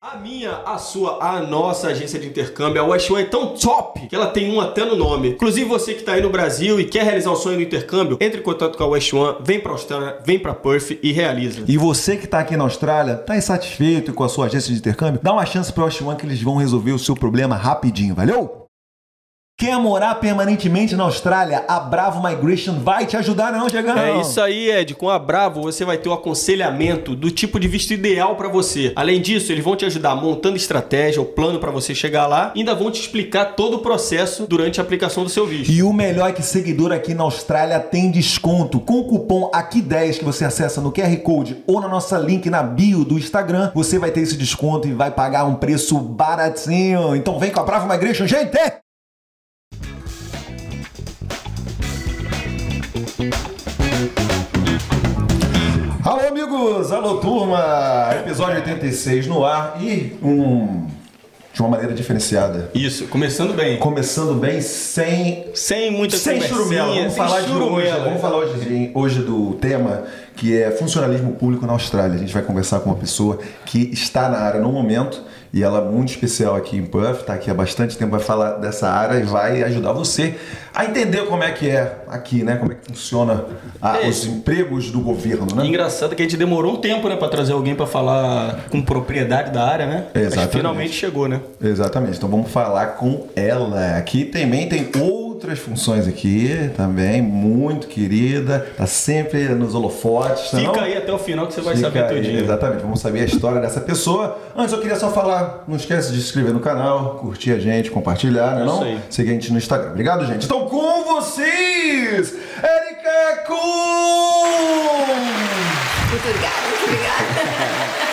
A minha, a sua, a nossa agência de intercâmbio, a West One é tão top que ela tem um até no nome. Inclusive você que está aí no Brasil e quer realizar o sonho do intercâmbio, entre em contato com a West One, vem para Austrália, vem para Perth e realiza. E você que está aqui na Austrália, está insatisfeito com a sua agência de intercâmbio? Dá uma chance para a West One que eles vão resolver o seu problema rapidinho, valeu? Quer morar permanentemente na Austrália? A Bravo Migration vai te ajudar, não, Diegão? É isso aí, Ed. Com a Bravo você vai ter o aconselhamento do tipo de visto ideal para você. Além disso, eles vão te ajudar montando estratégia, o plano para você chegar lá, e ainda vão te explicar todo o processo durante a aplicação do seu visto. E o melhor é que seguidor aqui na Austrália tem desconto. Com o cupom AQUI10 que você acessa no QR Code ou na nossa link na bio do Instagram, você vai ter esse desconto e vai pagar um preço baratinho. Então vem com a Bravo Migration, gente! Alô, amigos! Alô, turma! Episódio 86 no ar e um. de uma maneira diferenciada. Isso, começando bem. Começando bem sem. Sem muita Sem churumela. Vamos sem falar de hoje. Vamos falar hoje, hoje do tema que é funcionalismo público na Austrália. A gente vai conversar com uma pessoa que está na área no momento e ela é muito especial aqui em Perth, está aqui há bastante tempo, vai falar dessa área e vai ajudar você a entender como é que é aqui, né? Como é que funciona a- É. os empregos do governo, né? Engraçado que a gente demorou um tempo, né, pra trazer alguém pra falar com propriedade da área, né? Mas Exatamente. finalmente chegou, né? Exatamente. Então vamos falar com ela. Aqui também tem outras funções aqui, também muito querida, tá sempre nos holofotes. tá Fica não? aí até o final que você vai Fica saber aí, tudinho. Exatamente, vamos saber a história dessa pessoa. Antes eu queria só falar, não esquece de se inscrever no canal, curtir a gente, compartilhar, né? Isso Não? aí. Seguir a gente no Instagram. Obrigado, gente. Então com vocês, Erika Kuhn! Muito obrigada, muito obrigada.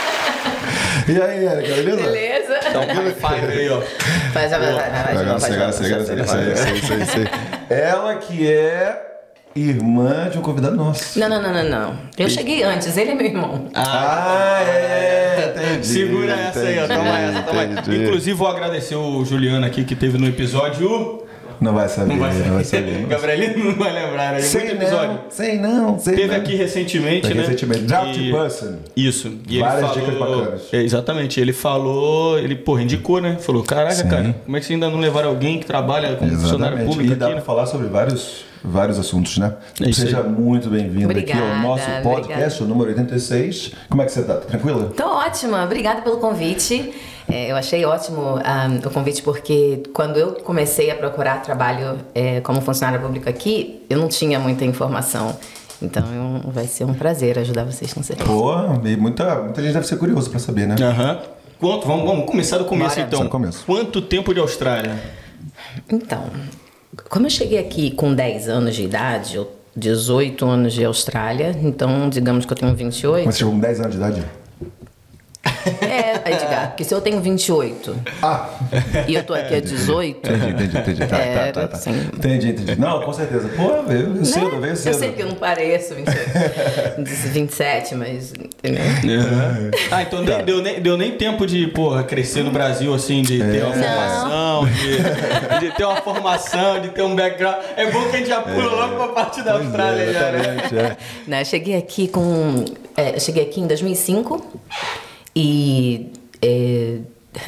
E aí, Erika, beleza? Beleza? Dá um high aí, ó. Vai, já vai, vai, vai, vai, de Agora novo, vai, você, de agora novo, você, agora você, vai, agora vai, você, vai. sei, sei, sei. Ela que é irmã de um convidado nosso. Não, não, não, não, não. Eu cheguei antes, ele é meu irmão. Ah, é, entendi. Segura essa aí, ó. Toma essa, toma essa. entendi. Inclusive, vou agradecer o Juliano aqui que teve no episódio. Não vai saber, Não vai não vai saber. saber. Gabrielino não vai lembrar, né? Sei Muito episódio. não, sei não, sei Teve não. aqui recentemente, Teve né? recentemente. Draft E- Person. Isso. E Várias ele dicas falou, bacanas. É, exatamente. Ele falou, ele, porra, indicou, né? Falou, caraca, Sim. cara, como é que você ainda não levaram alguém que trabalha como funcionário Exatamente. público E dá aqui, pra né? falar sobre vários, vários assuntos, né? É Seja aí. muito bem-vindo aqui ao Obrigada, nosso podcast, o número 86. Como é que você tá? Tá Tranquila? Tô ótima, obrigada pelo convite. É, eu achei ótimo ah, o convite porque quando eu comecei a procurar trabalho é, como funcionária pública aqui, eu não tinha muita informação. Então eu- vai ser um prazer ajudar vocês com certeza. Pô, e muita, muita gente deve ser curioso pra saber, né? Aham. Quanto, vamos, vamos começar do começo Bora. então. Do começo. Quanto tempo de Austrália? Então, como eu cheguei aqui com 10 anos de idade, eu 18 anos de Austrália, então digamos que eu tenho 28. Você chegou com 10 anos de idade? É, Edgar, porque se eu tenho 28 Ah! e eu tô aqui há 18, Entendi, entendi, entendi. Tá, tá, Era, tá, tá. sim. Entendi, entendi. Não, com certeza. Pô, veio veio cedo, né? veio cedo. Eu sei que eu não pareço 28, 27, mas entendeu? Ah, então nem- deu, nem, deu nem tempo de, porra, crescer no Brasil, assim, de ter uma Não. formação, de, de ter uma formação, de ter um background. É bom que a gente já pula logo pra parte da Austrália já, né? É. Não, eu cheguei aqui com. é, eu cheguei aqui em 2005 e. é,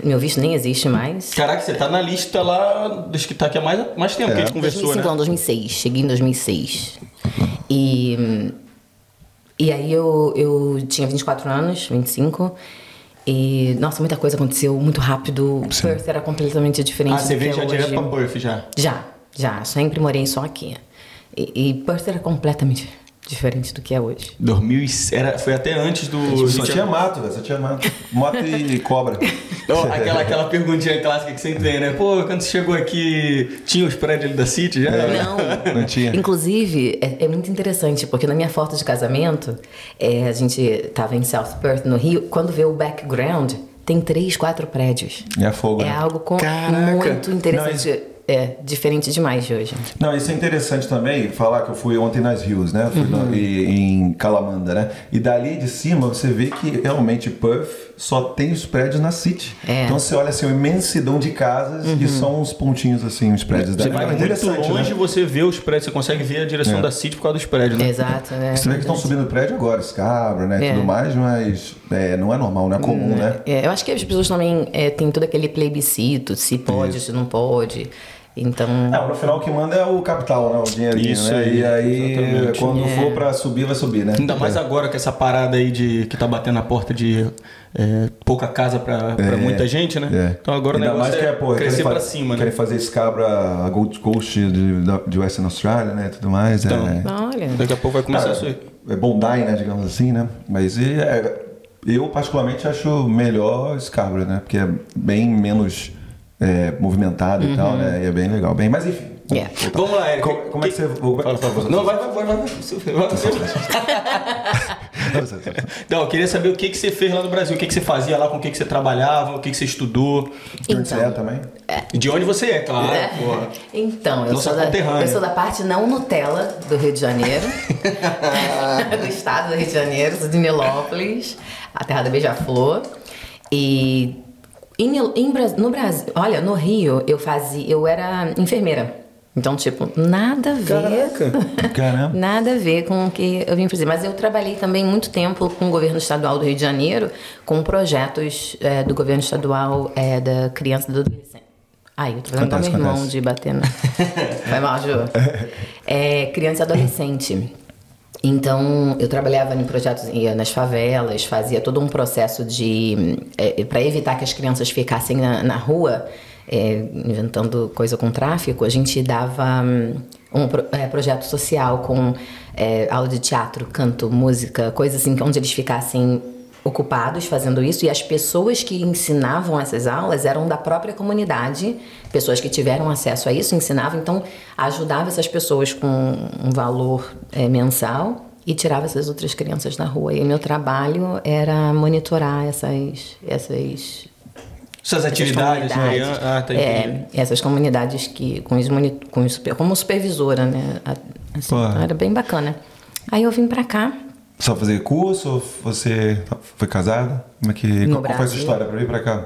meu visto nem existe mais. Caraca, você tá na lista lá dos que tá aqui há mais, mais tempo que a gente conversou, 2005 né? não, 2006. Cheguei em 2006. E, e aí eu, eu tinha 24 anos, 25. E, nossa, muita coisa aconteceu muito rápido. Perth era completamente diferente Ah, você veio é já hoje. direto pra Perth já. Já, já. Sempre morei só aqui. E, e Perth era completamente diferente do que é hoje. 2000 e- era, foi até antes do... Só tinha mato, velho. Só tinha mato. Moto e cobra. Ó, aquela, aquela perguntinha clássica que sempre tem, né? Pô, quando você chegou aqui, tinha os prédios ali da City já? Não. Não tinha. Inclusive, é, é muito interessante, porque na minha foto de casamento, é, a gente tava em South Perth, no Rio, quando vê o background, tem três, quatro prédios. É fogo, É né? algo com- Caraca. muito interessante. É, diferente demais de hoje. Não, isso é interessante também, falar que eu fui ontem nas Hills, né? Fui Uhum. no- e- em Calamanda, né? E dali de cima você vê que realmente Perth só tem os prédios na City. É. Então você olha assim, uma imensidão de casas e são uns pontinhos assim, os prédios Você da vai É muito interessante, longe, né? você vê os prédios, você consegue ver a direção É. da City por causa dos prédios, né? Exato, né? Você vê que estão subindo o prédio agora, Scabra, né? É. Tudo mais, mas é, não é normal, não é comum, né? É, eu acho que as pessoas também é, têm todo aquele plebiscito, se pode, se não pode. Então. Não, no final o que manda é o capital, né? O dinheirinho, Isso né? aí, E aí, exatamente. quando É. for pra subir, vai subir, né? Ainda mais agora com essa parada aí de que tá batendo na porta de é, pouca casa pra, pra É, muita gente, né? É. Então agora Ainda o negócio mais que é, é, pô, crescer fa- cima, né? Querem fazer Scabra a Gold Coast de, de Western Australia, né? Tudo mais. Então, é. Olha. Daqui a pouco vai começar isso aí. é Bondi, né, digamos assim, né? Mas e, é, eu particularmente acho melhor Scabra, né? Porque é bem menos é, movimentado e tal, né? E é bem legal. Bem, mas enfim. Yeah. Vamos lá, Eric. Como, como é que você... Fala, fala, fala. Não, vai, vai, vai, vai. vai. Você- Não, eu queria saber o que, que você fez lá no Brasil, o que, que você fazia lá, com o que, que você trabalhava, o que, que você estudou. De onde você é Então. também? De onde você é, claro. É. Então, eu Nossa sou, da, eu sou da parte não Nutella do Rio de Janeiro, do estado do Rio de Janeiro, sou de Nilópolis, a terra da Beija-Flor. E em em no Brasil, olha, no Rio eu fazia, eu era enfermeira. Então, tipo, nada a ver. Caraca. Caramba. Nada a ver com o que eu vim fazer. Mas eu trabalhei também muito tempo com o governo estadual do Rio de Janeiro, com projetos é, do governo estadual é, da criança e do adolescente. Ai, eu tô fazendo com meu Acontece, irmão acontece. de bater na... Vai mal, Ju. É, criança e adolescente. Então, eu trabalhava em projetos ia nas favelas, fazia todo um processo de... para evitar que as crianças ficassem na, na rua, é, inventando coisa com tráfico, a gente dava hum, um é, projeto social com é, aula de teatro, canto, música, coisa assim, onde eles ficassem ocupados fazendo isso e as pessoas que ensinavam essas aulas eram da própria comunidade, pessoas que tiveram acesso a isso ensinavam, então ajudava essas pessoas com um valor eh, mensal e tirava essas outras crianças da rua. E meu trabalho era monitorar essas essas Essas atividades, essas né? Ah, tá é, essas comunidades que com os com os como supervisora, né? Assim, então era bem bacana. Aí eu vim pra cá Só fazer curso ou você foi casada? Como é que. No qual foi a sua história pra vir pra cá?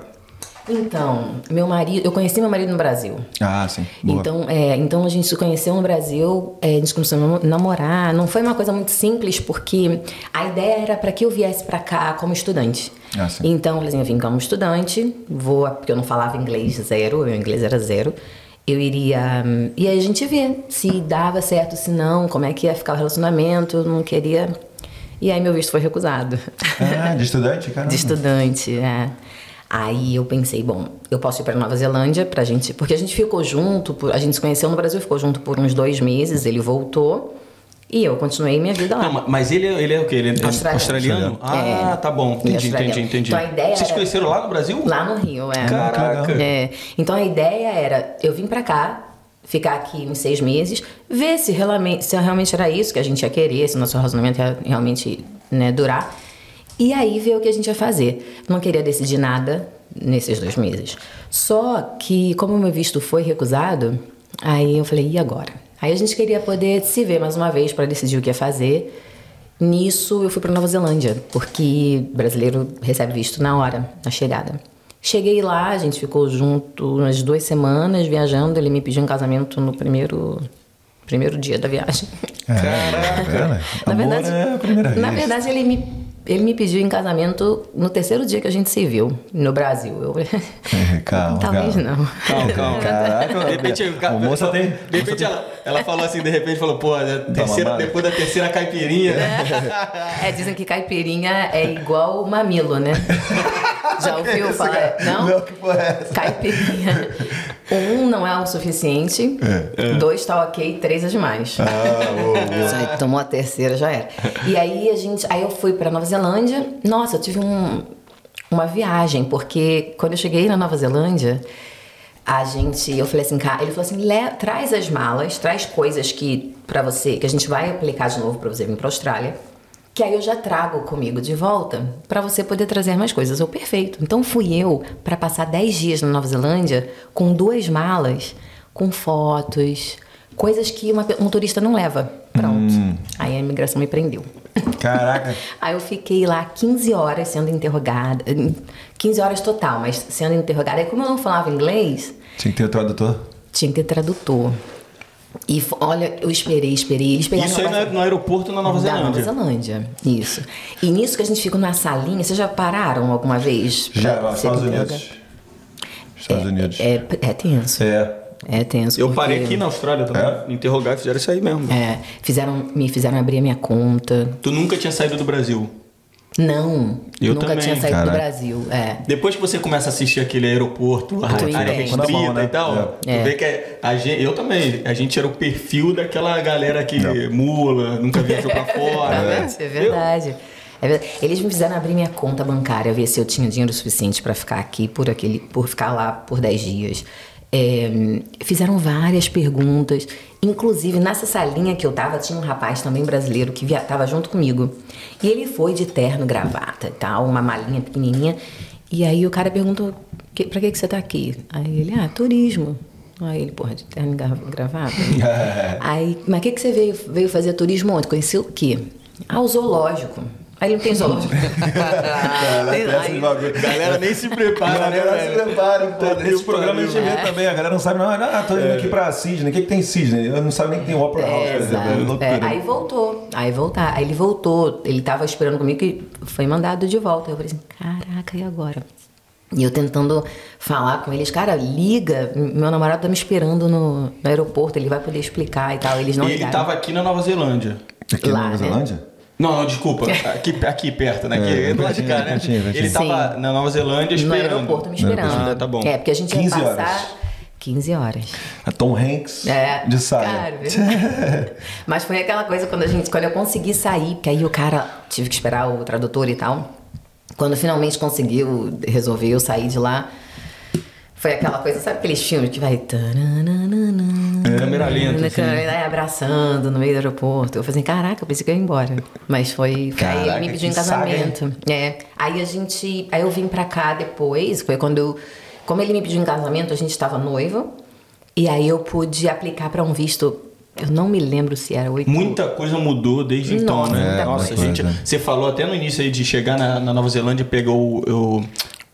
Então, meu marido, eu conheci meu marido no Brasil. Ah, sim. Boa. Então, é, então a gente se conheceu no Brasil, é, a gente começou a namo- namorar. Não foi uma coisa muito simples, porque a ideia era para que eu viesse para cá como estudante. Ah, sim. Então, eu falei assim, eu vim como estudante, vou, porque eu não falava inglês zero, meu inglês era zero. Eu iria. hum, E aí a gente vê se dava certo, se não, como é que ia ficar o relacionamento, eu não queria. E aí meu visto foi recusado. Ah, de estudante, cara? De estudante, é. Aí eu pensei, bom, eu posso ir para Nova Zelândia pra gente, porque a gente ficou junto, a gente se conheceu no Brasil, ficou junto por uns dois meses, ele voltou e eu continuei minha vida lá. Não, ma- mas ele, é- ele é o quê? Ele é Australiano. australiano? Ah, É. tá bom. É Entendi, entendi, entendi. Então a ideia Vocês era- conheceram lá no Brasil? Lá no Rio, é. Caraca. É. Então a ideia era eu vim pra cá, ficar aqui uns seis meses, ver se realmente, se realmente era isso que a gente ia querer, se nosso relacionamento ia realmente né, durar. E aí ver o que a gente ia fazer. Não queria decidir nada nesses dois meses. Só que, como o meu visto foi recusado, aí eu falei, e agora? Aí a gente queria poder se ver mais uma vez para decidir o que ia fazer. Nisso eu fui para Nova Zelândia, porque brasileiro recebe visto na hora, na chegada. Cheguei lá, a gente ficou junto umas duas semanas viajando. Ele me pediu um casamento no primeiro, primeiro dia da viagem. Caraca. É, né? na verdade, é a primeira vez. na verdade ele me ele me pediu em casamento no terceiro dia que a gente se viu no Brasil. Eu É, calma, talvez calma. não. Calma, calma. Caraca, De repente, moça tem. De repente ela, ela falou assim, de repente falou, pô, a terceira, depois da terceira caipirinha. É, dizem que caipirinha é igual mamilo, né? Já ouviu falar? Não? Não, que porra é essa? Caipirinha. Um não é o suficiente, dois tá ok, três é demais. É. Ah, boa, boa. Já tomou a terceira, já era. E aí a gente. Aí eu fui pra Nova Zelândia. Nossa, eu tive um, uma viagem, porque quando eu cheguei na Nova Zelândia, a gente. Eu falei assim, cara, ele falou assim: "Le- traz as malas, traz coisas que para você, que a gente vai aplicar de novo pra você vir pra Austrália. Que aí eu já trago comigo de volta pra você poder trazer mais coisas. Eu, perfeito. Então fui eu pra passar 10 dias na Nova Zelândia com duas malas, com fotos, coisas que uma um turista não leva. Pronto. Aí a imigração me prendeu. Caraca. Aí eu fiquei lá 15 horas sendo interrogada. 15 horas total, mas sendo interrogada. E como eu não falava inglês, Tinha que ter o tradutor. tinha que ter tradutor. E olha, eu esperei, esperei. Pegaram Isso aí no, no aeroporto na Nova da Nova Zelândia. Zelândia, isso. E nisso que a gente fica numa salinha, vocês já pararam alguma vez? Já, Estados? Unidos. Estados Unidos. É, é tenso. É. É tenso. Eu porque- parei aqui na Austrália também. É? Interrogar, fizeram isso aí mesmo. É, fizeram, me fizeram abrir a minha conta. Tu nunca tinha saído do Brasil. Não, Eu nunca também, tinha saído cara. do Brasil. É. Depois que você começa a assistir aquele aeroporto, a Tu área restrita mão, né? e tal, É. tu É. vê que é- a gente, eu também, a gente era o perfil daquela galera que mula, nunca viajou pra fora. né? É verdade. É verdade. Eles me fizeram abrir minha conta bancária, ver se eu tinha dinheiro suficiente para ficar aqui por aquele, por ficar lá por 10 dias. É, fizeram várias perguntas, inclusive nessa salinha que eu tava tinha um rapaz também brasileiro que via, tava junto comigo e ele foi de terno, gravata, e tal, uma malinha pequenininha. E aí o cara perguntou: que, "Pra que que você tá aqui?" Aí ele: "Ah, turismo." Aí ele, porra, de terno gra- gravata. Aí, mas o que, que você veio, veio fazer turismo onde? Conheceu o quê? Ah, o zoológico. Aí ele não tem zoológico. Tem lá, aí- Galera nem se prepara, né, galera se velho? prepara, pô. Tá Nesse programa a gente vê É. também. A galera não sabe, não. Ah, tô indo aqui pra Sydney. O que, que tem em Sydney? Eu não sabe nem que tem Opera House. É loucura. É, aí voltou. Aí voltar. Aí ele voltou. Ele tava esperando comigo e foi mandado de volta. Eu falei assim, caraca, e agora? E eu tentando falar com eles, cara, liga, meu namorado tá me esperando no, no aeroporto, ele vai poder explicar e tal. Eles não E ele ligaram. tava aqui na Nova Zelândia. Aqui lá, na Nova né? Não, não, desculpa. Aqui, aqui perto, né? Aqui, É, do lado de cá, né? pertinho, pertinho. Ele tava Sim. na Nova Zelândia no esperando. aeroporto me esperando. Ah, tá bom. É, porque a gente ia 15 passar horas. 15 horas. A Tom Hanks É, de saia. cara, verdade. Mas foi aquela coisa quando a gente, quando eu consegui sair, porque aí o cara tive que esperar o tradutor e tal. Quando finalmente conseguiu resolver eu sair de lá, foi aquela coisa, sabe aqueles filmes que vai É, câmera lenta, assim. abraçando no meio do aeroporto. Eu falei assim, caraca, eu pensei que eu ia embora. Mas foi, foi aí ele Caraca, me pediu em que saga, casamento. É. Aí a gente. Aí eu vim pra cá depois, foi quando eu. Como ele me pediu em casamento, a gente estava noivo. E aí eu pude aplicar pra um visto. Eu não me lembro se era oito. Muita coisa mudou desde então, né? muita Nossa, coisa. gente. Você falou até no início aí de chegar na, na Nova Zelândia e pegar o. o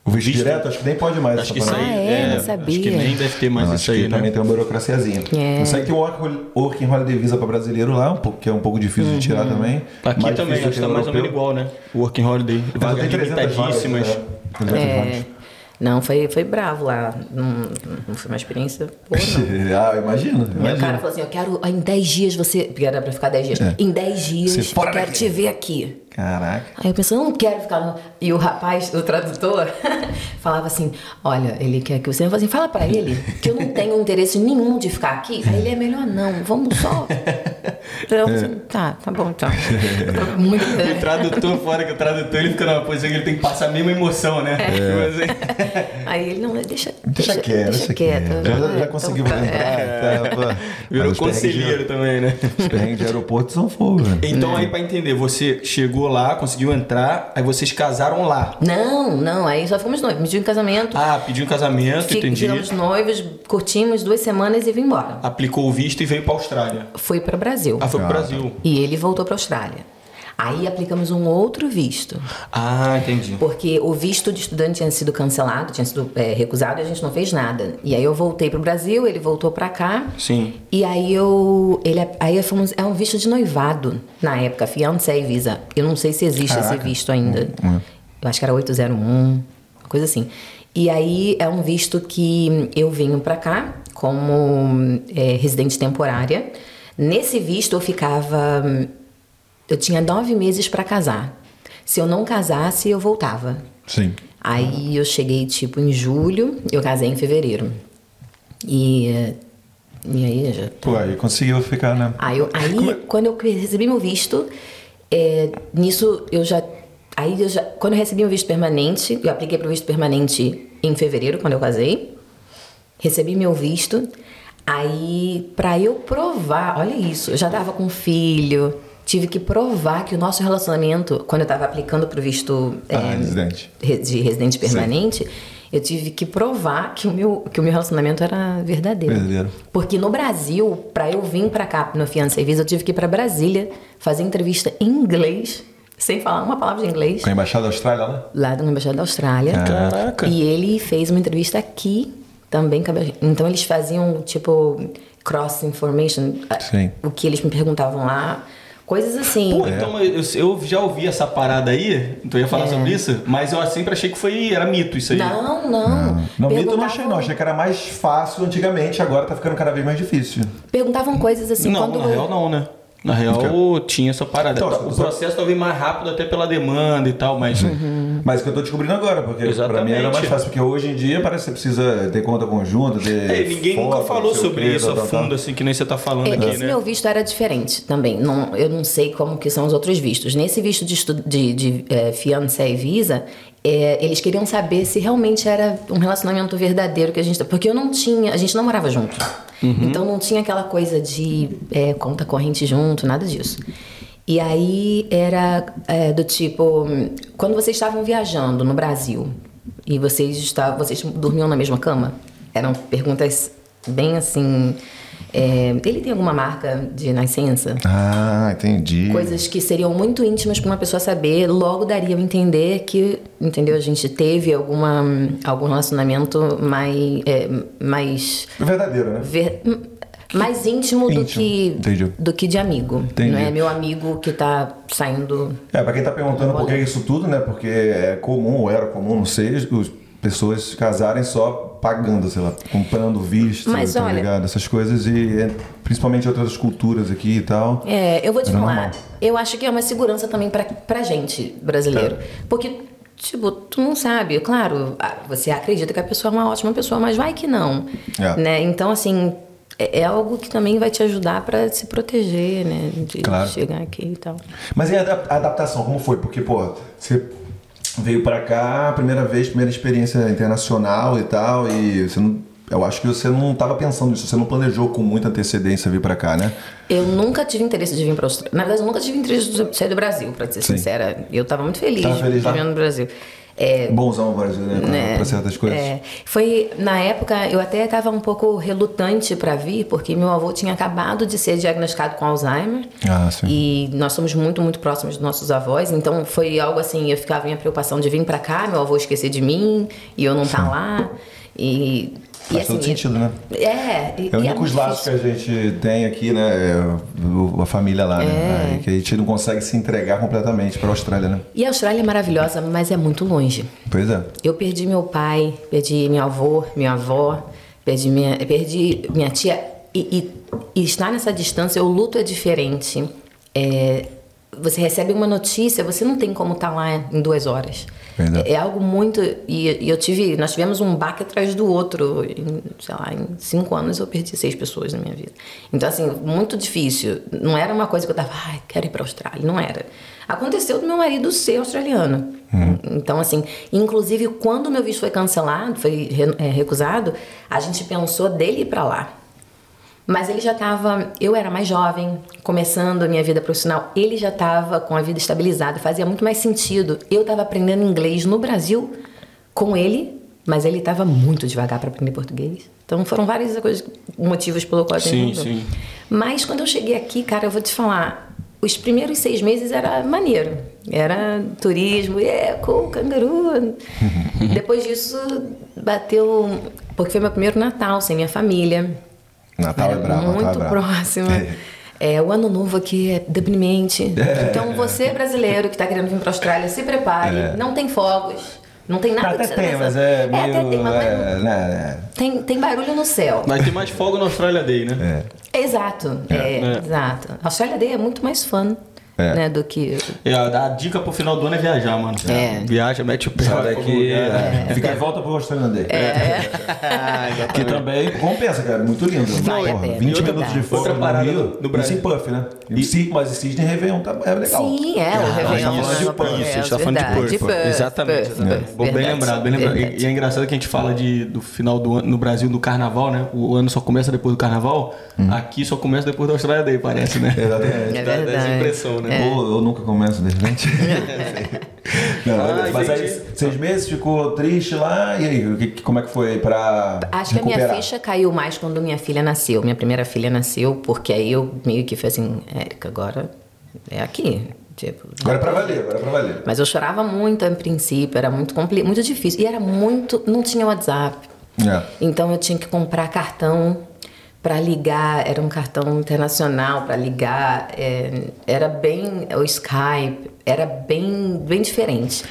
O visto direto, acho que nem pode mais. Acho que essa isso aí. Ah, é? Não Acho que sabia. nem deve ter mais Não, isso acho que aí, também né? tem uma burocraciazinha. É. Eu sei que o Work- Working Holiday Visa para brasileiro lá, um pouco, que é um pouco difícil de tirar também. Aqui Mais também, acho que tá o mais ou menos igual, né? O Working Holiday. Vagas tem 300 vagas, limitadíssimas. né? 300 É. Não, foi, foi bravo lá. Não, não foi uma experiência boa, não. ah, imagina. E o cara falou assim: Eu quero em 10 dias você. Porque era pra ficar 10 dias. Em 10 dias Você eu quero daqui. te ver aqui. Caraca. Aí eu pensei, eu não quero ficar. No... E o rapaz, o tradutor, falava assim: Olha, ele quer que você. Eu falei assim: Fala pra ele que eu não tenho interesse nenhum de ficar aqui. Aí ele é melhor não, vamos só. Falei assim: Tá, tá bom então. Muito. O tradutor, fora que o tradutor ele fica numa posição que ele tem que passar a mesma emoção, né? É. Assim, Aí ele não, deixa. Deixa quieto, deixa quieto. Já, já Então conseguiu tá, entrar. é. tá. Virou Mas os perrengues de- conselheiro também, né? Os perrengues de aeroporto são fogo, velho. Então aí pra entender, você chegou lá, conseguiu entrar, aí vocês casaram lá. Não, não, aí só ficamos noivos. Pediu em casamento. Ah, pediu um casamento, fi- entendi. Ficamos noivos, curtimos duas semanas e vim embora. Aplicou o visto e veio pra Austrália. Fui para o Brasil. Ah, foi pro Ah, Brasil. E ele voltou para a Austrália. Aí aplicamos um outro visto. Ah, entendi. Porque o visto de estudante tinha sido cancelado, tinha sido é, recusado e a gente não fez nada. E aí eu voltei pro Brasil, ele voltou pra cá. Sim. E aí eu. Ele, aí fomos, é um visto de noivado na época, fiancé visa. Eu não sei se existe esse Caraca. visto ainda. Eu acho que era 801, uma coisa assim. E aí é um visto que eu venho pra cá como é, residente temporária. Nesse visto eu ficava. Eu tinha nove meses pra casar. Se eu não casasse, eu voltava. Sim. Aí eu cheguei tipo em julho, eu casei em fevereiro. E, e aí já. Pô, aí conseguiu ficar, né? Aí, eu- aí quando eu recebi meu visto, é, nisso eu já. Aí eu já. Quando eu recebi o visto permanente, eu apliquei para o visto permanente em fevereiro, quando eu casei. Recebi meu visto. Aí, pra eu provar, olha isso, eu já tava com filho, tive que provar que o nosso relacionamento, quando eu tava aplicando pro visto Ah, é, residente. re- de residente permanente, eu tive que provar que o meu, que o meu relacionamento era verdadeiro. Verdadeiro. Porque no Brasil, pra eu vir pra cá no Fiança e Visa, eu tive que ir pra Brasília fazer entrevista em inglês sem falar uma palavra de inglês, Com a Embaixada da Austrália lá? lá da Embaixada da Austrália. Caraca. E ele fez uma entrevista aqui também. Então eles faziam, tipo, cross information. Sim. O que eles me perguntavam lá. Coisas assim. Pô, então eu, eu já ouvi essa parada aí, então eu ia falar É. sobre isso, mas eu sempre achei que foi era mito isso aí. Não, não. Não, mito eu não achei não. Achei que era mais fácil antigamente, agora tá ficando cada vez mais difícil. Perguntavam coisas assim. não, quando na real não, né? Na real tinha essa parada. Então, o só- processo talvez mais rápido até pela demanda e tal, mas Uhum. Mas que eu tô descobrindo agora, porque pra Exatamente. mim era mais fácil, porque hoje em dia parece que você precisa ter conta conjunta, ter. É, ninguém foto, nunca falou o sobre quê, isso tal, a tal. fundo, assim, que nem você tá falando É, aqui, Esse né? meu visto era diferente também. Não, eu não sei como que são os outros vistos. Nesse visto de, estu- de, de é, fiancé e visa, é, eles queriam saber se realmente era um relacionamento verdadeiro que a gente... Porque eu não tinha... A gente não morava junto. Então não tinha aquela coisa de é, conta corrente junto, nada disso. E aí era é, do tipo... Quando vocês estavam viajando no Brasil e vocês, estavam, vocês dormiam na mesma cama, eram perguntas bem assim... é, ele tem alguma marca de nascença? Ah, entendi. Coisas que seriam muito íntimas para uma pessoa saber, logo daria a entender que, entendeu? A gente teve alguma, algum relacionamento mais, é, mais, Verdadeiro, né? ver- mais íntimo, do Íntimo, que entendi. do que de amigo. Entendi. Não é meu amigo que tá saindo. É, pra quem tá perguntando por que isso tudo, né? Porque é comum, ou era comum, não sei, as pessoas se casarem só pagando, sei lá, comprando visto, Mas tá olha- ligado? Essas coisas e é, principalmente outras culturas aqui e tal. É, eu vou te falar, normal. eu acho que é uma segurança também pra, pra gente brasileiro. É. Porque, tipo, tu não sabe, claro, ah, você acredita que a pessoa é uma ótima pessoa, mas vai que não. É. Né? Então, assim, é, é algo que também vai te ajudar pra se proteger, né? De Claro. chegar aqui e tal. Mas e a adap- a adaptação, como foi? Porque, pô, você veio pra cá, primeira vez, primeira experiência internacional e tal, e você não. Eu acho que você não estava pensando nisso, você não planejou com muita antecedência vir pra cá, né? Eu nunca tive interesse de vir para Austrália. Na verdade, eu nunca tive interesse de sair do Brasil, pra ser Sim. sincera. Eu tava muito feliz, Tava feliz vivendo no Brasil. É, Bonzão brasileiro né? né? pra certas coisas. É, foi na época eu até estava um pouco relutante para vir porque meu avô tinha acabado de ser diagnosticado com Alzheimer Ah, sim. e nós somos muito muito próximos dos nossos avós então foi algo assim eu ficava minha preocupação de vir para cá meu avô esquecer de mim e eu não estar lá e e Faz todo assim, sentido, né? é e, É o e único muito laço que a gente tem aqui, né? É a família lá, É. né? Que a gente não consegue se entregar completamente pra Austrália, né? e a Austrália é maravilhosa mas é muito longe Pois é. Eu perdi meu pai, perdi meu avô, minha avó, perdi minha, perdi minha tia. E, e- e estar nessa distância, o luto é diferente. É, você recebe uma notícia, você não tem como estar lá em duas horas. É, é algo muito. E, e eu tive. Nós tivemos um baque atrás do outro. Em, sei lá, em cinco anos eu perdi seis pessoas na minha vida. Então, assim, muito difícil. Não era uma coisa que eu tava, ai, quero ir pra Austrália. Não era. Aconteceu do meu marido ser australiano. Então, assim, inclusive quando o meu visto foi cancelado, foi é, recusado, a gente pensou dele ir pra lá. Mas ele já estava, eu era mais jovem, começando a minha vida profissional. Ele já estava com a vida estabilizada, fazia muito mais sentido. Eu estava aprendendo inglês no Brasil com ele, mas ele estava muito devagar para aprender português. Então foram várias coisas, motivos pelo qual ele Sim, sim. Mas quando eu cheguei aqui, cara, eu vou te falar, os primeiros seis meses era maneiro. Era turismo, é, cool, canguru. Depois disso, bateu. Porque foi meu primeiro Natal sem minha família. Natal é Era bravo, muito Natal é bravo. próximo. É. É, o ano novo aqui é deprimente. Então, você brasileiro que está querendo vir para a Austrália, se prepare. Não tem fogos, não tem nada Até que você tem, mas é meio. até tem, mas não é- é, né, tem, tem barulho no céu. Vai ter mais folga na Austrália Day, né? é. Exato, é, É. exato. A Austrália Day é muito mais fun, É. né, do que... É, a, dica pro final do ano é viajar, mano. É. Viaja, mete o pé. Sai daqui, algum lugar. é, fica em volta pro Australian Day. Ah, Que também compensa, cara. Muito lindo. Vale Porra, pena. 20 E outra- minutos de fora no Rio, no- Brasil. Em Puff, né? E, Sid- mas Sydney Réveillon tá, é legal. Sim, é, o Ah, a gente Réveillon. tá falando de é, Perth, a gente tá é, falando de verdade, Perth. Exatamente, bem verdade, lembrado, bem lembrado. E, verdade. e é engraçado que a gente fala de, do final do ano no Brasil do carnaval, né? O ano só começa depois do carnaval. Aqui só começa depois da Austrália Day, parece, né? Exatamente. É Dá- dá essa verdade. impressão, né? Pô, eu nunca começo, de repente. Não, Ah, beleza. Mas aí, seis meses, ficou triste lá. E aí, como é que foi pra Acho que a minha recuperar? ficha caiu mais quando minha filha nasceu. Minha primeira filha nasceu, porque aí eu meio que falei assim, Érica, agora é aqui. Tipo, Agora é pra valer, agora é pra valer. Mas eu chorava muito em princípio, era muito compli muito difícil. E era muito. Não tinha WhatsApp. É. Então eu tinha que comprar cartão para ligar, era um cartão internacional para ligar, é, era bem. O Skype, era bem, bem diferente.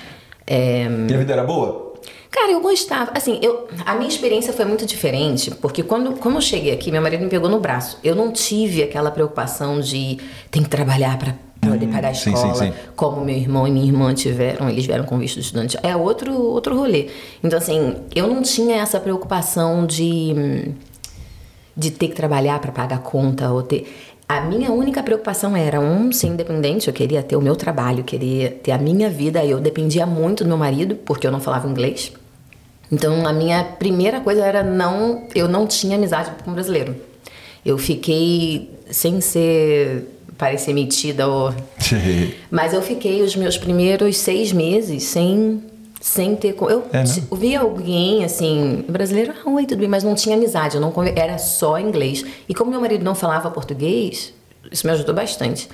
É, E a vida era boa? Cara, eu gostava. Assim, eu, a minha experiência foi muito diferente, porque quando, quando eu cheguei aqui, meu marido me pegou no braço. Eu não tive aquela preocupação de tem que trabalhar para poder pagar a sim, escola, sim, sim. como meu irmão e minha irmã tiveram, eles vieram com visto de estudante. É outro, outro rolê. Então, assim, eu não tinha essa preocupação de, hum, de ter que trabalhar para pagar conta ou ter. A minha única preocupação era, um, ser independente, eu queria ter o meu trabalho, queria ter a minha vida. Eu dependia muito do meu marido, porque eu não falava inglês. Então, a minha primeira coisa era não. Eu não tinha amizade com brasileiro. Eu fiquei sem ser. parecer metida ou. Mas eu fiquei os meus primeiros seis meses sem. Sem ter. Eu É, né? vi alguém, assim, brasileiro, ah, oi, tudo bem, mas não tinha amizade, eu não conver- era só inglês. E como meu marido não falava português, isso me ajudou bastante.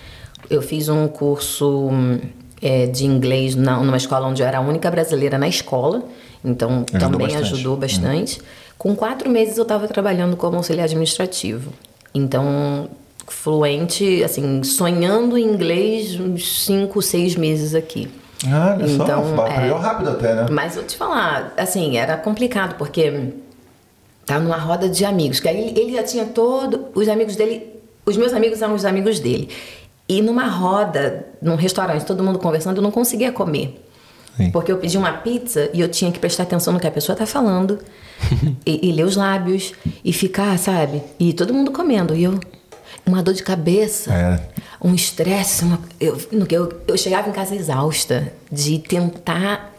Eu fiz um curso hum, é, de inglês na, numa escola onde eu era a única brasileira na escola, então Ajudou também bastante. ajudou bastante. Com quatro meses eu estava trabalhando como auxiliar administrativo. Então, fluente, assim, sonhando em inglês uns cinco, seis meses aqui. Ah, olha só, Então, aprendeu é. rápido até, né? Mas vou te falar, assim, era complicado, porque tá numa roda de amigos, que aí ele já tinha todo. Os amigos dele. Os meus amigos eram os amigos dele. E numa roda, num restaurante, todo mundo conversando, eu não conseguia comer. Sim. Porque eu pedi uma pizza e eu tinha que prestar atenção no que a pessoa tá falando, e, e ler os lábios, e ficar, sabe? E todo mundo comendo. E eu. Uma dor de cabeça É. um estresse, uma, eu, no que eu, eu chegava em casa exausta de tentar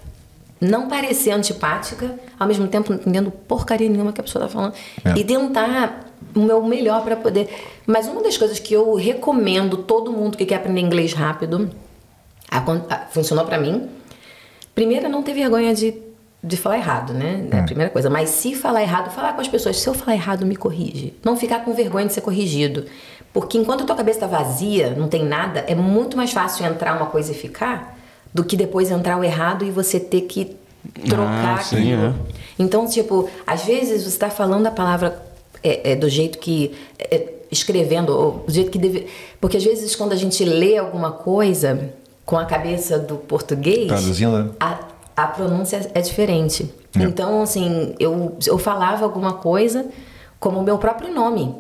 não parecer antipática, ao mesmo tempo não entendendo porcaria nenhuma que a pessoa tá falando, É. e tentar o meu melhor para poder. Mas uma das coisas que eu recomendo todo mundo que quer aprender inglês rápido, acon- a- funcionou para mim. Primeiro, é não ter vergonha de, de falar errado, né? É a primeira coisa. Mas se falar errado, falar com as pessoas. Se eu falar errado, me corrige. Não ficar com vergonha de ser corrigido. Porque enquanto a tua cabeça tá vazia, não tem nada, é muito mais fácil entrar uma coisa e ficar do que depois entrar o errado e você ter que trocar Ah, sim, é. Então, tipo, às vezes você está falando a palavra é, é, do jeito que. é, escrevendo, ou do jeito que deve. Porque às vezes quando a gente lê alguma coisa com a cabeça do português. Traduzindo, né? A, a pronúncia é diferente. É. Então, assim, eu, eu falava alguma coisa como o meu próprio nome.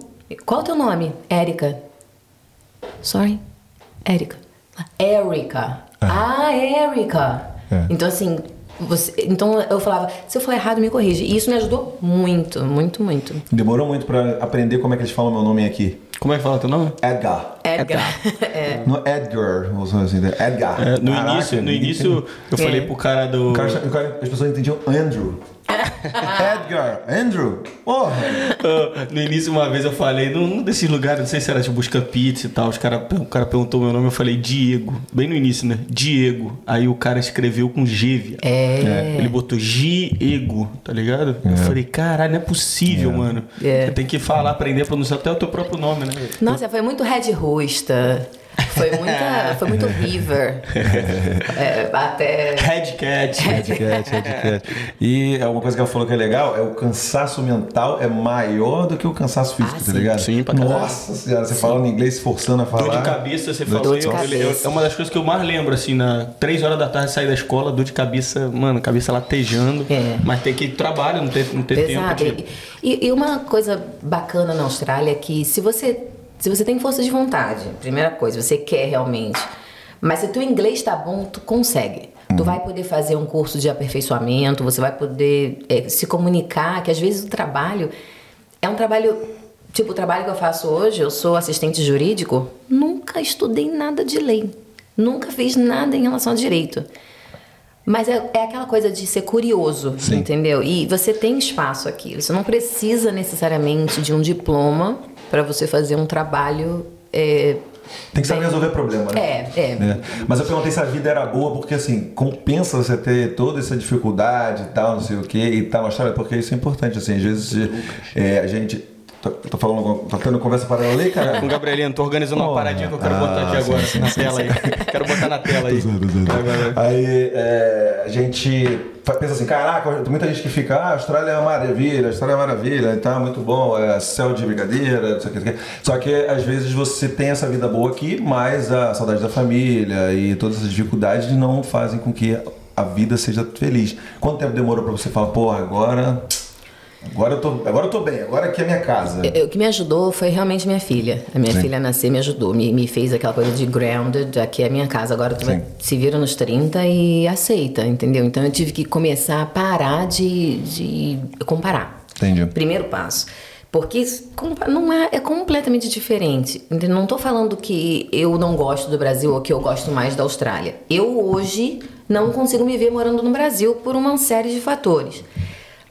Qual é o teu nome? Érica. Sorry? Érica. Érica. Ah, Érica. É. Então, assim, você, então eu falava, se eu falar errado, me corrige. E isso me ajudou muito, muito, muito. Demorou muito pra aprender como é que eles falam meu nome aqui. Como é que fala teu nome? Edgar. Edgar. é. Não é Edgar, assim, é Edgar. É, no Caraca, início, no início eu falei É. pro cara do. O cara, o cara- as pessoas entendiam Andrew. Edgar, Andrew. Porra. Ah, no início, uma vez eu falei, num, desses lugares, não sei se era de busca pizza e tal, os cara, o cara perguntou meu nome, eu falei Diego. Bem no início, né? Diego. Aí o cara escreveu com G, viado. É. Ele botou Giego, tá ligado? Eu falei, caralho, não é possível, mano. É. Você tem que falar, aprender a pronunciar até o teu próprio nome, né? Nossa, foi muito Red Rusta. Foi muita. Foi muito River. É, até. Red Cat. Headcat, headcat. E é uma coisa que ela falou que é legal, é o cansaço mental é maior do que o cansaço físico, Ah, tá sim. ligado? Sim, pra caralho. Nossa senhora, você falando inglês, se forçando a falar. Dor de cabeça, você Dor falou. é uma das coisas que eu mais lembro, assim, na 3 horas da tarde sair da escola, dor de cabeça, mano, cabeça latejando. É. Mas tem que ir trabalho, não ter, não ter tempo Exato. de. E, e uma coisa bacana na Austrália é que se você, se você tem força de vontade, primeira coisa, você quer realmente, mas se teu inglês tá bom, tu consegue. Tu vai poder fazer um curso de aperfeiçoamento, você vai poder é, se comunicar, que às vezes o trabalho é um trabalho. Tipo, o trabalho que eu faço hoje, eu sou assistente jurídico, nunca estudei nada de lei. Nunca fiz nada em relação a direito. Mas é, é aquela coisa de ser curioso, Sim. entendeu? E você tem espaço aqui. Você não precisa necessariamente de um diploma para você fazer um trabalho. é, Tem que saber bem- resolver problema, né? É, é. É. Mas eu perguntei se a vida era boa, porque assim, compensa você ter toda essa dificuldade e tal, não sei o quê, e tal na Austrália, porque isso é importante, assim, às vezes é, a gente. Tô, tô falando, tá tendo conversa paralela aí, cara? Com o Gabrielino, tô organizando uma paradinha que eu quero Ah, botar aqui sim, agora, sim, na sim, tela aí. Quero botar na tela aí. Aí é, a gente pensa assim, caraca, tem muita gente que fica, ah, a Austrália é uma maravilha, a Austrália é uma maravilha, tá muito bom, é céu de brigadeira, não sei o que. Só que às vezes você tem essa vida boa aqui, mas a saudade da família e todas as dificuldades não fazem com que a vida seja feliz. Quanto tempo demorou pra você falar, porra, agora. Agora eu tô, agora eu tô bem, agora aqui é minha casa. O que me ajudou foi realmente minha filha. A minha Sim. filha nascer me ajudou, me, me fez aquela coisa de grounded, aqui é a minha casa, agora tu vai, se vira nos 30 e aceita, entendeu? Então eu tive que começar a parar de, de comparar. Entendi. Primeiro passo. Porque não é, é completamente diferente. Não tô falando que eu não gosto do Brasil ou que eu gosto mais da Austrália. Eu hoje não consigo me ver morando no Brasil por uma série de fatores.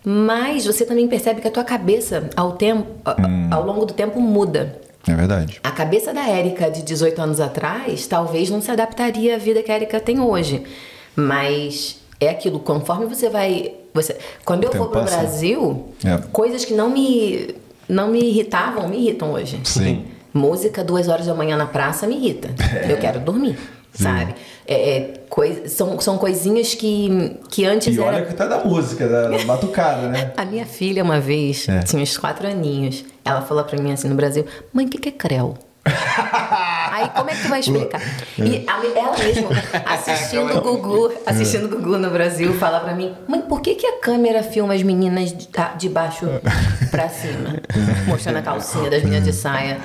Mas você também percebe que a tua cabeça, ao, tempo, a- ao longo do tempo, muda. É verdade. A cabeça da Érica de 18 anos atrás talvez não se adaptaria à vida que a Érica tem hoje. Mas é aquilo, conforme você vai. Você, quando eu tempo for pro passa. Brasil, É. coisas que não me, não me irritavam me irritam hoje. Sim. Música duas horas da manhã na praça me irrita. Eu quero dormir, sabe? É, é, coi- são, são coisinhas que, que antes E olha era. que tá da música, da, da batucada, né? A minha filha, uma vez, É. tinha uns quatro aninhos. Ela falou pra mim assim no Brasil: Mãe, o que, que é creu? Aí como é que tu vai explicar? E a- ela mesma, assistindo o Gugu, assistindo o Gugu no Brasil, fala pra mim, mãe, por que, que a câmera filma as meninas de, tá, de baixo pra cima? Mostrando a calcinha das meninas de saia.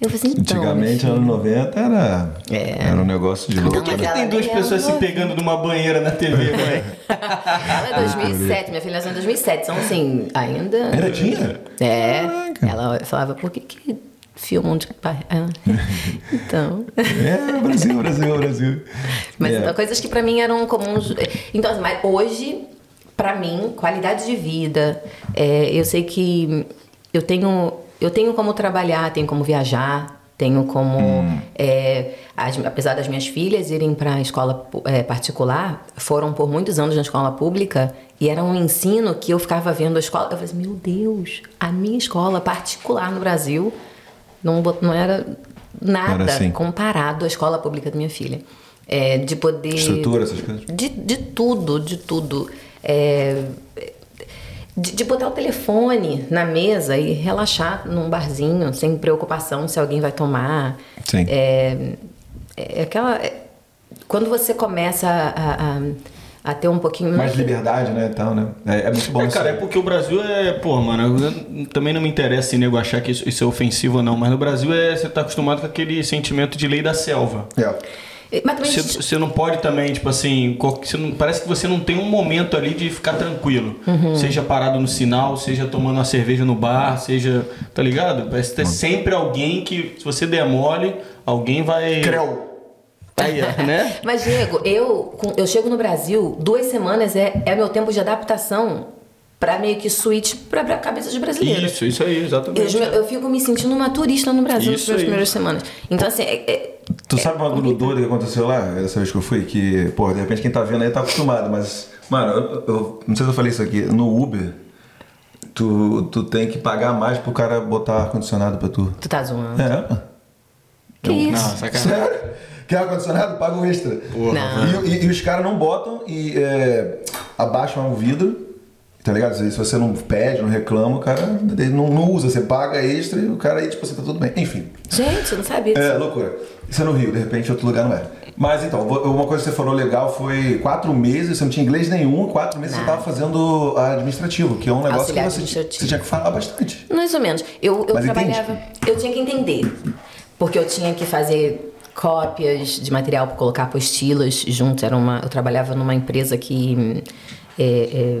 Eu falei assim, então. Antigamente, anos 90, era, É. era um negócio de louco. Não, mas Por que tem duas nem pessoas era se pegando numa banheira na TV, mãe? Ela é 2007, minha filha nasceu em 2007. Então, assim, ainda. Ainda tinha? É. Caraca. Ela falava, por que que filmam de pai? Então. É, Brasil, Brasil, Brasil. Mas é. então, coisas que pra mim eram comuns. Então, assim, mas hoje, pra mim, qualidade de vida. é, eu sei que eu tenho, eu tenho como trabalhar, tenho como viajar, tenho como. Hum. é, as- apesar das minhas filhas irem pra escola pu- é, particular, foram por muitos anos na escola pública e era um ensino que eu ficava vendo a escola. Eu falei assim, meu Deus, a minha escola particular no Brasil não, não era nada Era assim. comparado à escola pública da minha filha. É, de poder. Estrutura, essas coisas? De, de tudo, de tudo. É, de, de botar o telefone na mesa e relaxar num barzinho, sem preocupação se alguém vai tomar. Sim. É, é aquela. é- quando você começa a, a, a ter um pouquinho. Mais liberdade, né, e tal, né? É, é muito bom É, isso cara, é porque o Brasil é. Pô, mano, eu- também não me interessa se nego achar que isso, isso é ofensivo ou não, mas no Brasil é, você tá acostumado com aquele sentimento de lei da selva. É. Mas também. Você, você não pode também, tipo assim, não- parece que você não tem um momento ali de ficar tranquilo. Uhum. Seja parado no sinal, seja tomando uma cerveja no bar, seja. Tá ligado? Parece ter sempre alguém que, se você der mole, alguém vai. Creu. Aí, ó, né? Mas, Diego, eu, eu chego no Brasil, duas semanas é, é meu tempo de adaptação pra meio que switch pra, pra cabeça de brasileiro. Isso, isso aí, exatamente. Eu, eu fico me sentindo uma turista no Brasil nas Isso aí. primeiras semanas. Então, assim, é- é- Tu sabe uma bagulho doido que aconteceu lá, essa vez que eu fui? Que, pô, de repente quem tá vendo aí tá acostumado, mas, mano, eu, eu- não sei se eu falei isso aqui, no Uber, tu, tu tem que pagar mais pro cara botar ar-condicionado pra tu. tu tá zoando. É. Que Não, isso? sacanagem. Sério? Quer ar-condicionado? Paga um extra. Não. E, e- e os caras não botam e é, abaixam o vidro, tá ligado? Se, você não pede, não reclama, o cara não, não usa. Você paga extra e o cara aí, tipo, você tá tudo bem. Enfim. Gente, eu não sabia disso. É, loucura. Isso é no Rio, de repente outro lugar não é. Mas então, uma coisa que você falou legal foi quatro meses, você não tinha inglês nenhum, quatro meses você Nada. tava fazendo administrativo, que é um negócio Auxiliar que você, você tinha que falar bastante. Mais ou menos. Eu, eu Mas trabalhava. Eu tinha que entender. Porque eu tinha que fazer cópias de material para colocar apostilas junto. Era uma, eu trabalhava numa empresa que. É, é,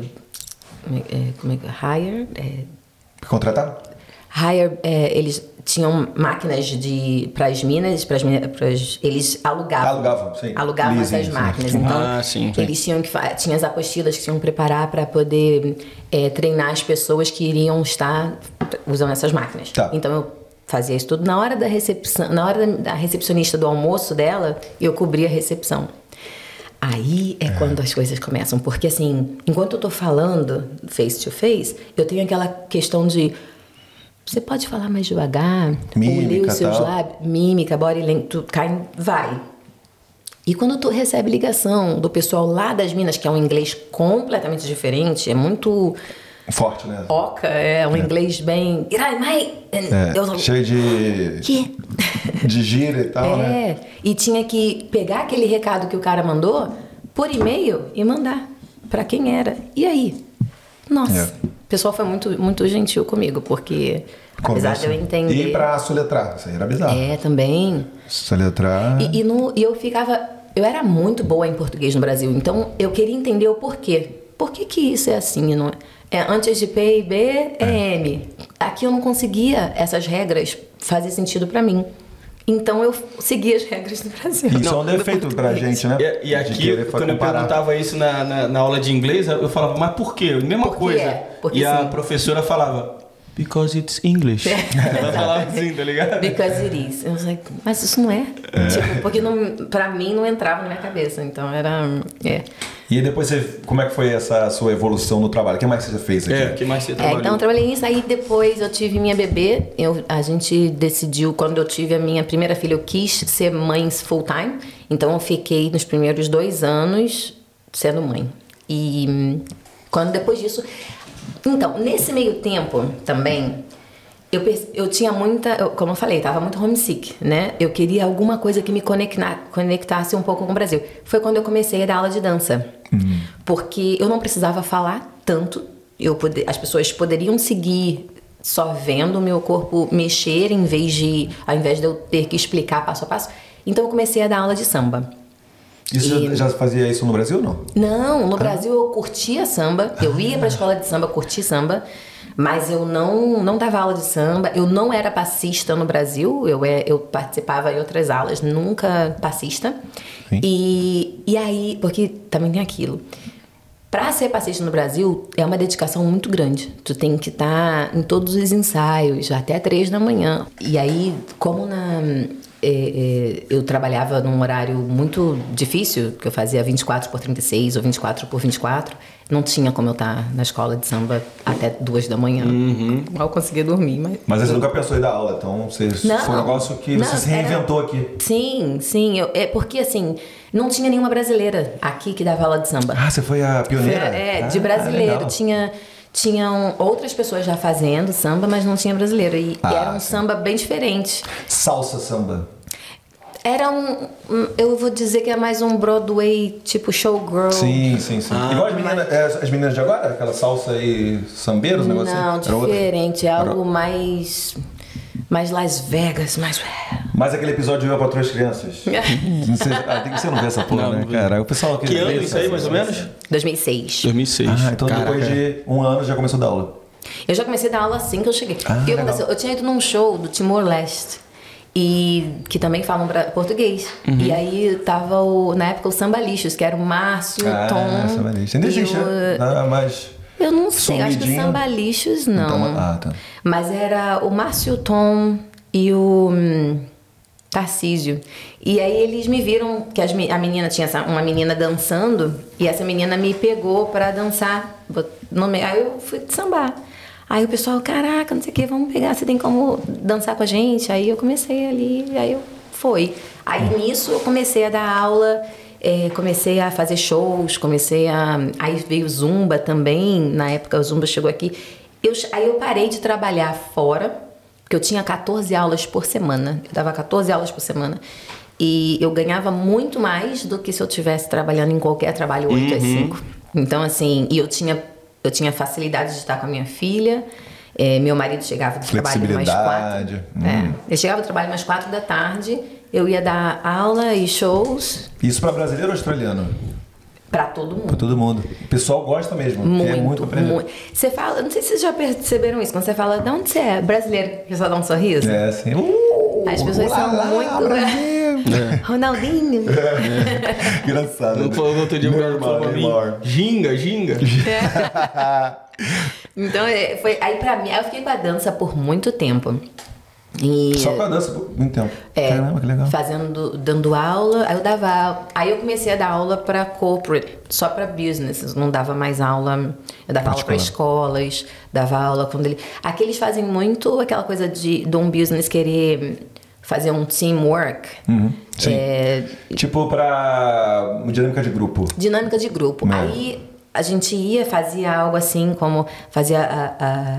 como é- é, como é que Hire? É, Contratar? Hire, é, eles tinham máquinas de para as minas, para as eles alugavam. Alugavam, sim. Alugavam Leasing, essas sim. máquinas. Então, Ah, sim, sim. eles tinham que fa- tinha as apostilas que tinham que preparar para poder é, treinar as pessoas que iriam estar usando essas máquinas. Tá. Então eu fazia isso tudo na hora da recepção, na hora da, da recepcionista do almoço dela, eu cobria a recepção. Aí é quando as coisas começam, porque assim, enquanto eu tô falando face to face, eu tenho aquela questão de você pode falar mais devagar, Mímica, ou ler os seus lábios, mímica, body language, tu cai, vai. E quando tu recebe ligação do pessoal lá das Minas, que é um inglês completamente diferente, é muito Forte, né? oca, é um inglês bem. É, Eu- cheio de, Que? de gira e tal, né? É, e tinha que pegar aquele recado que o cara mandou por e-mail e mandar pra quem era. E aí? Nossa, É. o pessoal foi muito, muito gentil comigo, porque apesar de eu entender. E pra soletrar, isso aí era bizarro. É, também. Soletrar. E, e, no- e eu ficava. Eu era muito boa em português no Brasil, então eu queria entender o porquê. Por que, que isso é assim? Não é? É, antes de P e B é M. Aqui eu não conseguia essas regras fazer sentido pra mim. Então eu segui as regras do Brasil. Isso é um do defeito pra gente, né? E, e aqui, quando eu perguntava isso na, na, na aula de inglês, eu falava, mas por quê? Mesma Por quê? coisa. Porque e a sim. professora falava, because it's English. Ela falava assim, tá ligado? Because it is. Eu falei, mas isso não é. Tipo, porque não, pra mim não entrava na minha cabeça. Então era. É. E depois você, como é que foi essa sua evolução no trabalho? O que mais você fez aqui? É, o que mais você É, trabalhou? então eu trabalhei nisso. Aí depois eu tive minha bebê. Eu, a gente decidiu, quando eu tive a minha primeira filha, eu quis ser mãe full time. Então eu fiquei nos primeiros dois anos sendo mãe. E quando depois disso. Então, nesse meio tempo também. Eu, eu tinha muita, eu- como eu falei, tava muito homesick, né? Eu queria alguma coisa que me conecna- conectasse um pouco com o Brasil. Foi quando eu comecei a dar aula de dança. Porque eu não precisava falar tanto. Eu pode, as pessoas poderiam seguir só vendo o meu corpo mexer em vez de, ao invés de eu ter que explicar passo a passo. Então eu comecei a dar aula de samba. Isso E- já, já fazia isso no Brasil não? Não, no Brasil eu curtia samba. Eu ia pra escola de samba, curti samba. Mas eu não, não dava aula de samba. Eu não era passista no Brasil. Eu, é, eu participava em outras aulas, nunca passista. Sim. E, e aí, porque também tem aquilo. Pra ser passista no Brasil é uma dedicação muito grande. Tu tem que estar em todos os ensaios, até três da manhã. E aí, como na, é, é, eu trabalhava num horário muito difícil, que eu fazia 24 por 36 ou 24 por 24, não tinha como eu estar na escola de samba até duas da manhã. Mal conseguia dormir, mas... Mas você nunca pensou em dar aula, então você, Não. foi um negócio que Não, você se era- reinventou aqui. Sim, sim. eu- é porque, assim, não tinha nenhuma brasileira aqui que dava aula de samba. Ah, você foi a pioneira? É, Ah, de brasileiro. legal. tinha tinham outras pessoas já fazendo samba, mas não tinha brasileiro. E, e Ah, era um sim. samba bem diferente. Salsa samba. Era um, um- Eu vou dizer que é mais um Broadway tipo showgirl. Sim, sim, sim. Ah, Igual as meninas, é, as meninas de agora? Aquela salsa e sambeiros, um negócio Não, assim? Era outra? diferente. É Era- algo mais. Mais Las Vegas, mais. Mas aquele episódio de Eu Patrulho as Crianças. Não sei- ah, tem que você não vê essa porra, Não, né, não cara? O pessoal Que ano isso aí, mais ou menos? 2006. 2006. Ah, então Caraca. depois de um ano já começou a dar aula. Eu já comecei a dar aula assim que eu cheguei. Ah, o que legal. aconteceu? Eu tinha ido num show do Timor-Leste. E que também falam bra- português. Uhum. E aí tava o, na época o Samba Lixos, que era o Márcio, o Tom. Ah, samba lixo. Ainda existe, o- né? Ah, mas... Eu não sei, acho que o Sumidinho. Samba Lixos não. Então, ah, tá. Mas era o Márcio, o Tom e o hum, Tarcísio. E aí eles me viram que as a menina tinha essa- uma menina dançando e essa menina me pegou pra dançar. Nome- Aí eu fui sambar. Aí o pessoal, caraca, não sei o que, vamos pegar, você tem como dançar com a gente? Aí eu comecei ali, aí eu fui. Aí nisso eu comecei a dar aula, eh, comecei a fazer shows, comecei a. Aí veio Zumba também, na época o Zumba chegou aqui. Eu, aí eu parei de trabalhar fora, porque eu tinha 14 aulas por semana. Eu dava 14 aulas por semana. E eu ganhava muito mais do que se eu tivesse trabalhando em qualquer trabalho 8 às 5. Então, assim, e eu tinha, eu tinha facilidade de estar com a minha filha. É, meu marido chegava do trabalho mais quatro. É, Hum. ele chegava do trabalho mais quatro da tarde. Eu ia dar aula e shows Isso pra brasileiro ou australiano? pra todo mundo. Pra todo mundo. O pessoal gosta mesmo. Muito, é muito aprender. muito. Você fala, não sei se vocês já perceberam isso, quando você fala, de onde você é? Brasileiro, o pessoal dá um sorriso. É assim. Uh, As pessoas são ulala, muito- Brasil. Ronaldinho. Engraçado. No né? no outro dia o cara Neymar, falou Neymar. ginga, ginga. Então, é, foi aí pra mim, aí eu fiquei com a dança por muito tempo. E, Só com a dança por muito tempo. é, Caramba, que legal. fazendo, dando aula, aí eu dava aula- aí eu comecei a dar aula para corporate, só para business, não dava mais aula, eu dava aula para escolas, dava aula quando ele, aqui eles fazem muito aquela coisa de, de um business querer fazer um teamwork, Uhum, sim. é, Tipo pra dinâmica de grupo. dinâmica de grupo. É. Aí a gente ia, fazia algo assim, como fazia a,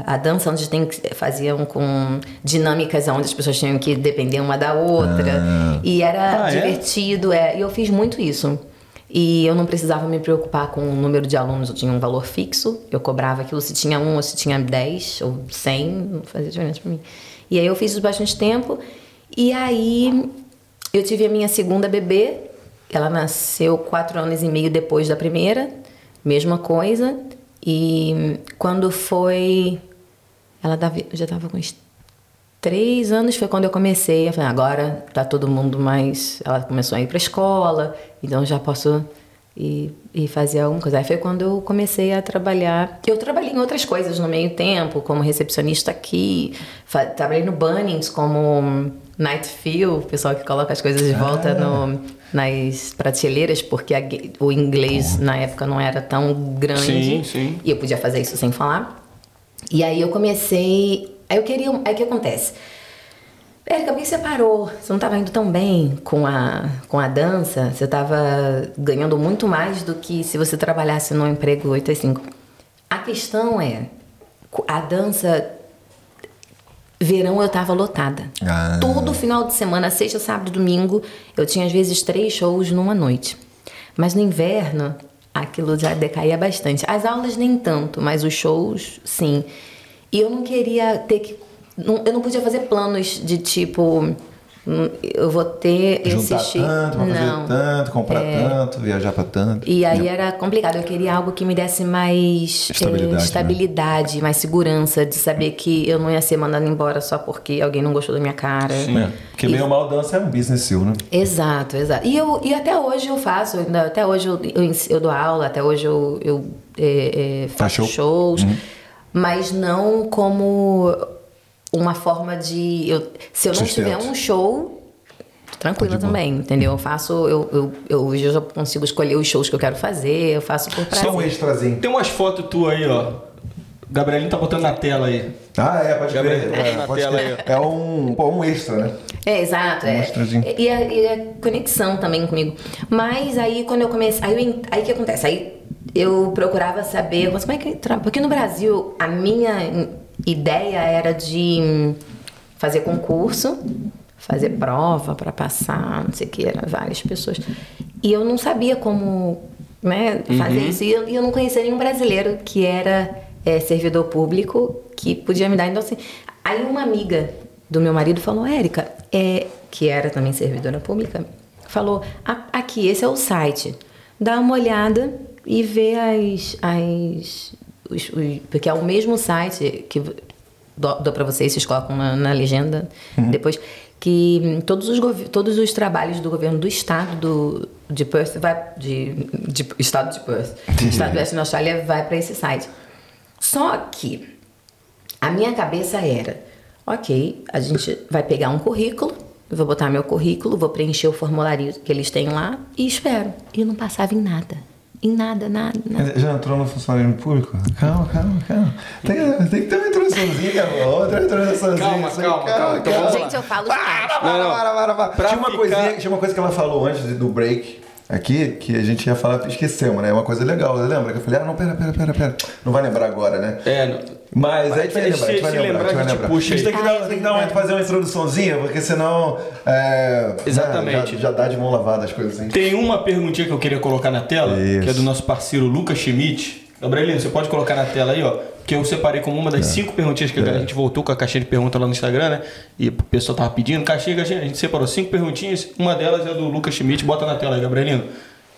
a, a dança, onde tem que- faziam com dinâmicas onde as pessoas tinham que depender uma da outra. E era Ah, é? divertido, é? E eu fiz muito isso. E eu não precisava me preocupar com o número de alunos, eu tinha um valor fixo, eu cobrava aquilo se tinha um ou se tinha 10 ou 100, não fazia diferença pra mim. E aí eu fiz isso bastante tempo, e aí eu tive a minha segunda bebê, ela nasceu quatro anos e meio depois da primeira, mesma coisa. E quando foi. Ela já estava com uns três anos, foi quando eu comecei. Eu falei, agora tá todo mundo mais. Ela começou a ir pra escola, então já posso ir fazer alguma coisa. Aí foi quando eu comecei a trabalhar. Eu trabalhei em outras coisas no meio tempo, como recepcionista aqui, trabalhei no Bunnings como night fill, o pessoal que coloca as coisas de volta no, nas prateleiras, porque a o inglês na época não era tão grande. Sim, sim. E eu podia fazer isso sem falar. E aí eu comecei. Aí eu queria. Aí o que acontece? Érica, por que você parou? Você não estava indo tão bem com a, com a dança? Você estava ganhando muito mais do que se você trabalhasse num emprego 8 às 5. A questão é: a dança. Verão eu estava lotada. Ah. Todo final de semana, sexta, sábado domingo, eu tinha às vezes três shows numa noite. Mas no inverno, aquilo já decaía bastante. As aulas nem tanto, mas os shows, sim. E eu não queria ter que. eu não podia fazer planos de tipo. Eu vou ter Juntar esse tanto, fazer Não. tanto, comprar É. tanto, viajar pra tanto. E aí era complicado. Eu queria algo que me desse mais Estabilidade, eh, né? estabilidade, mais segurança, de saber que eu não ia ser mandada embora só porque alguém não gostou da minha cara. É, Porque bem ou mal dança é um business seu, né? Exato, exato. E, eu, e até hoje eu faço, até hoje eu, eu, eu dou aula, até hoje eu, eu é, é, faço show? shows, mas não como uma forma de. Eu, se eu não Sustento. tiver um show, tranquila Tá também, entendeu? Eu faço, eu, eu, eu, hoje eu já consigo escolher os shows que eu quero fazer, eu faço por prazer. Só um extrazinho. Tem umas fotos tuas aí, ó. Gabrielinho tá botando na tela aí. Ah, é, pode Gabriel, crer. bota É, na pode tela crer. aí, É um, pô, um extra, né? É, exato. É. extrazinho. E a, e a conexão também comigo. Mas aí quando eu comecei. Aí, aí o que acontece? Aí eu procurava saber. Mas como é que. Porque no Brasil a minha in- ideia era de hum, fazer concurso, fazer prova para passar, não sei o que, eram várias pessoas. E eu não sabia como né, fazer isso. E eu, eu não conhecia nenhum brasileiro que era é, servidor público que podia me dar. Então, assim, aí uma amiga do meu marido falou, Érica, é, que era também servidora pública, falou, "A- aqui, esse é o site. Dá uma olhada e vê as. as os- os- porque é o mesmo site que dou, dou para vocês, vocês colocam na, na legenda depois, que todos os, todos os trabalhos do governo do estado do, de Perth, vai, de, de- estado de Perth, estado do Western Austrália, vai para esse site. Só que a minha cabeça era, ok, a gente vai pegar um currículo, vou botar meu currículo, vou preencher o formulário que eles têm lá e espero. E não passava em nada. Em nada, nada, nada. Já entrou no funcionalismo público? Calma, calma, calma. Tem, tem que ter uma introduçãozinha, outra introduçãozinha. Calma, assim, calma, calma. Lá. Gente, eu falo. Para, para, Não, não. para, para, para. Pra Tinha, uma ficar- coisinha, tinha uma coisa que ela falou antes do break aqui, que a gente ia falar, esquecemos, né? Uma coisa legal, lembra? Que eu falei, ah, não, pera, pera, pera, pera. Não vai lembrar agora, né? É, Mas aí a gente vai lembrar, a gente vai lembrar, lembrar, a gente vai puxa a gente tem que, dar, tem que dar uma, fazer uma introduçãozinha, porque senão. É, Exatamente. né, já, já dá de mão lavada as coisas assim. Tem uma perguntinha que eu queria colocar na tela, Isso. que é do nosso parceiro Lucas Schmidt. Gabrielino, você pode colocar na tela aí, ó. Que eu separei como uma das cinco perguntinhas que a gente voltou com a caixinha de pergunta lá no Instagram, né? E o pessoal tava pedindo, caixinha, caixinha. A gente separou cinco perguntinhas. Uma delas é do Lucas Schmidt. Bota na tela aí, Gabrielino.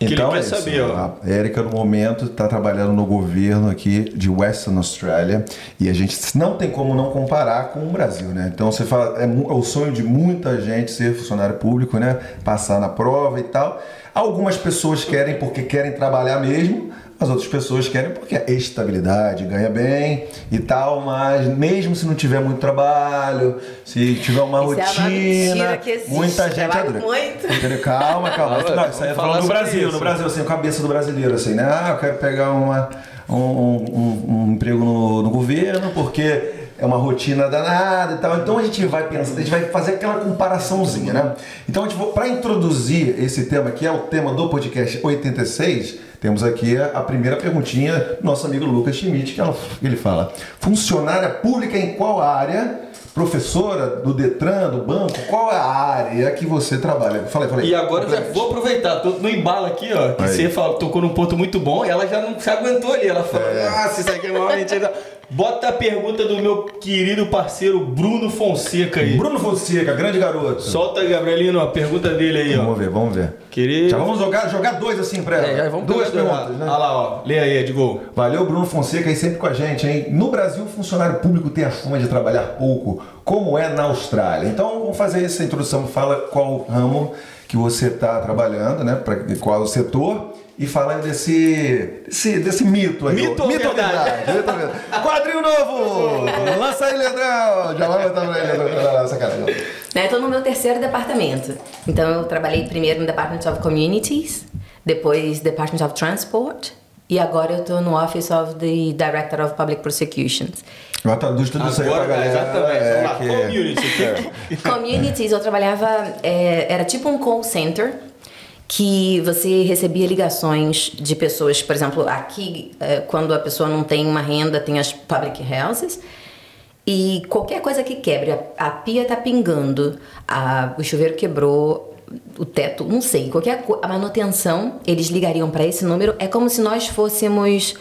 Que ele Então quer é saber, ó. A Érica, no momento, está trabalhando no governo aqui de Western Australia e a gente não tem como não comparar com o Brasil, né? Então você fala, é, é o sonho de muita gente ser funcionário público, né? Passar na prova e tal. Algumas pessoas querem porque querem trabalhar mesmo, As outras pessoas querem porque é estabilidade, ganha bem e tal, mas mesmo se não tiver muito trabalho, se tiver uma Isso é uma rotina, que existe. muita gente Trabalho adora. muito. Entendeu? Calma, calma. Não, isso aí é falando do sobre Brasil, isso. no Brasil, assim, a cabeça do brasileiro, assim, né? Ah, eu quero pegar uma, um, um- um emprego no, no governo porque é uma rotina danada e tal. Então a gente vai pensar, a gente vai fazer aquela comparaçãozinha, né? Então, para introduzir esse tema, que é o tema do podcast 86, temos aqui a, primeira perguntinha do nosso amigo Lucas Schmidt, que ela- ele fala: funcionária pública em qual área? Professora do Detran, do banco, qual é a área que você trabalha? Fala aí. E agora eu já vou aproveitar, tô no embalo aqui, ó. Que Aí. você falou, tocou num ponto muito bom e ela já não se aguentou ali. Ela falou, É. nossa, isso aqui é uma mentira. Bota a pergunta do meu querido parceiro Bruno Fonseca aí. Bruno Fonseca, grande garoto. Solta, Gabrielino, a pergunta dele aí, ó. Vamos ver, vamos ver. Querido. Já vamos jogar, jogar dois assim pra ela. É, já vamos Duas perguntas, né? Olha lá, ó. Lê aí, Edgol. Valeu, Bruno Fonseca, aí sempre com a gente, hein? No Brasil, o funcionário público tem a fama de trabalhar pouco, como é na Austrália. Então, vamos fazer essa introdução. Fala qual ramo que você está trabalhando, né? Pra, qual é o setor. E fala desse, desse, desse mito aí. Mito ou mito ou verdade? verdade? Mito verdade? Quadrinho novo! Lança aí, Leandrão! Já vai botar pra ele, Leandrão. Sacanagem. Né, Estou no meu terceiro departamento. Então, eu trabalhei primeiro no Department of Communities, depois Department of Transport, e agora eu estou no Office of the Director of Public Prosecutions. Eu traduz tudo isso aí pra Agora, galera. exatamente. é, Vamos lá, que- community. Communities, eu trabalhava, é, era tipo um call center, que você recebia ligações de pessoas, por exemplo, aqui, é, quando a pessoa não tem uma renda, tem as public houses, e qualquer coisa que quebre, a, pia tá pingando, a- o chuveiro quebrou, o teto, não sei, qualquer a manutenção, eles ligariam para esse número, é como se nós fôssemos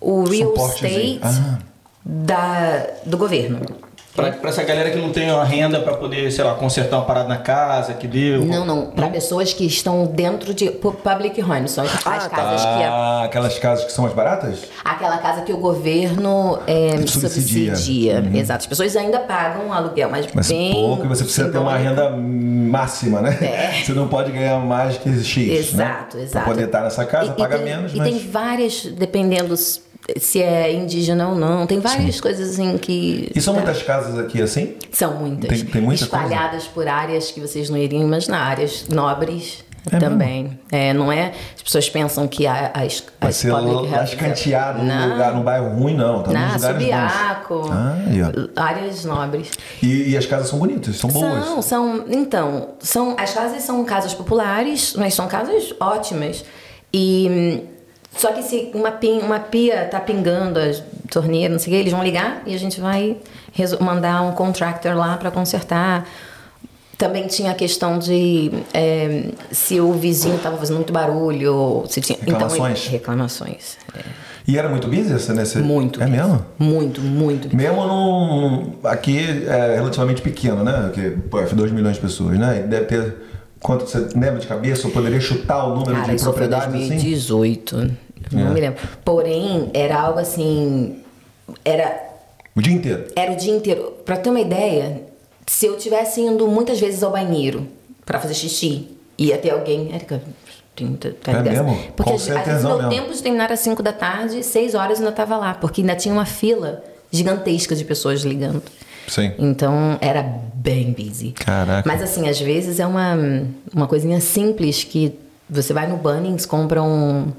o real Suportezinho. estate Ah. da, do governo. Pra, pra essa galera que não tem uma renda pra poder, sei lá, consertar uma parada na casa, que deu. Não, não. Para pessoas que estão dentro de pu- public homes, são as tá. casas que. A, Ah, aquelas casas que são mais baratas? aquela casa que o governo é, Subsidia. subsidia. Exato. As pessoas ainda pagam aluguel, mas, Mas bem. pouco e você precisa ter uma renda máxima, né? É. Você não pode ganhar mais que X. Exato, né? exato. Pra poder estar nessa casa, E- e paga tem- menos, E mas. tem várias, dependendo se é indígena ou não, tem várias coisas assim que. E são muitas casas aqui assim? São muitas. Tem- tem muita coisa? Espalhadas por áreas que vocês não iriam imaginar, áreas nobres É também. É, não é. As pessoas pensam que a- as, Vai ser escanteado num lugar, num bairro ruim, não. Tá Não, Subiaco. Ah, áreas nobres. E, e as casas são bonitas, são boas. São, são, então, são, as casas são casas populares, mas são casas ótimas. E só que se uma, pin, uma pia tá pingando a torneira, não sei o que, eles vão ligar e a gente vai mandar um contractor lá para consertar. Também tinha a questão de é, se o vizinho estava fazendo muito barulho, se tinha Reclamações? Então, reclamações. é. E era muito busy essa nesse. Muito. É mesmo? Muito, muito. Mesmo num. Aqui é relativamente pequeno, né? Porque, pô, 2 milhões de pessoas, né? Deve ter. Quanto você lembra de cabeça? Ou poderia chutar o número Cara, de isso foi propriedades assim? 2018. Não É. me lembro. Porém, era algo assim. Era, O dia inteiro. era o dia inteiro. Pra ter uma ideia, se eu tivesse indo muitas vezes ao banheiro pra fazer xixi, ia ter alguém. Érica, tem- tá É mesmo? Porque às vezes meu mesmo. tempo de terminar às 5 da tarde, 6 horas eu ainda tava lá, porque ainda tinha uma fila gigantesca de pessoas ligando. Sim. Então era bem busy. Caraca. Mas assim, às vezes é uma, uma coisinha simples que você vai no Bunnings, compra um,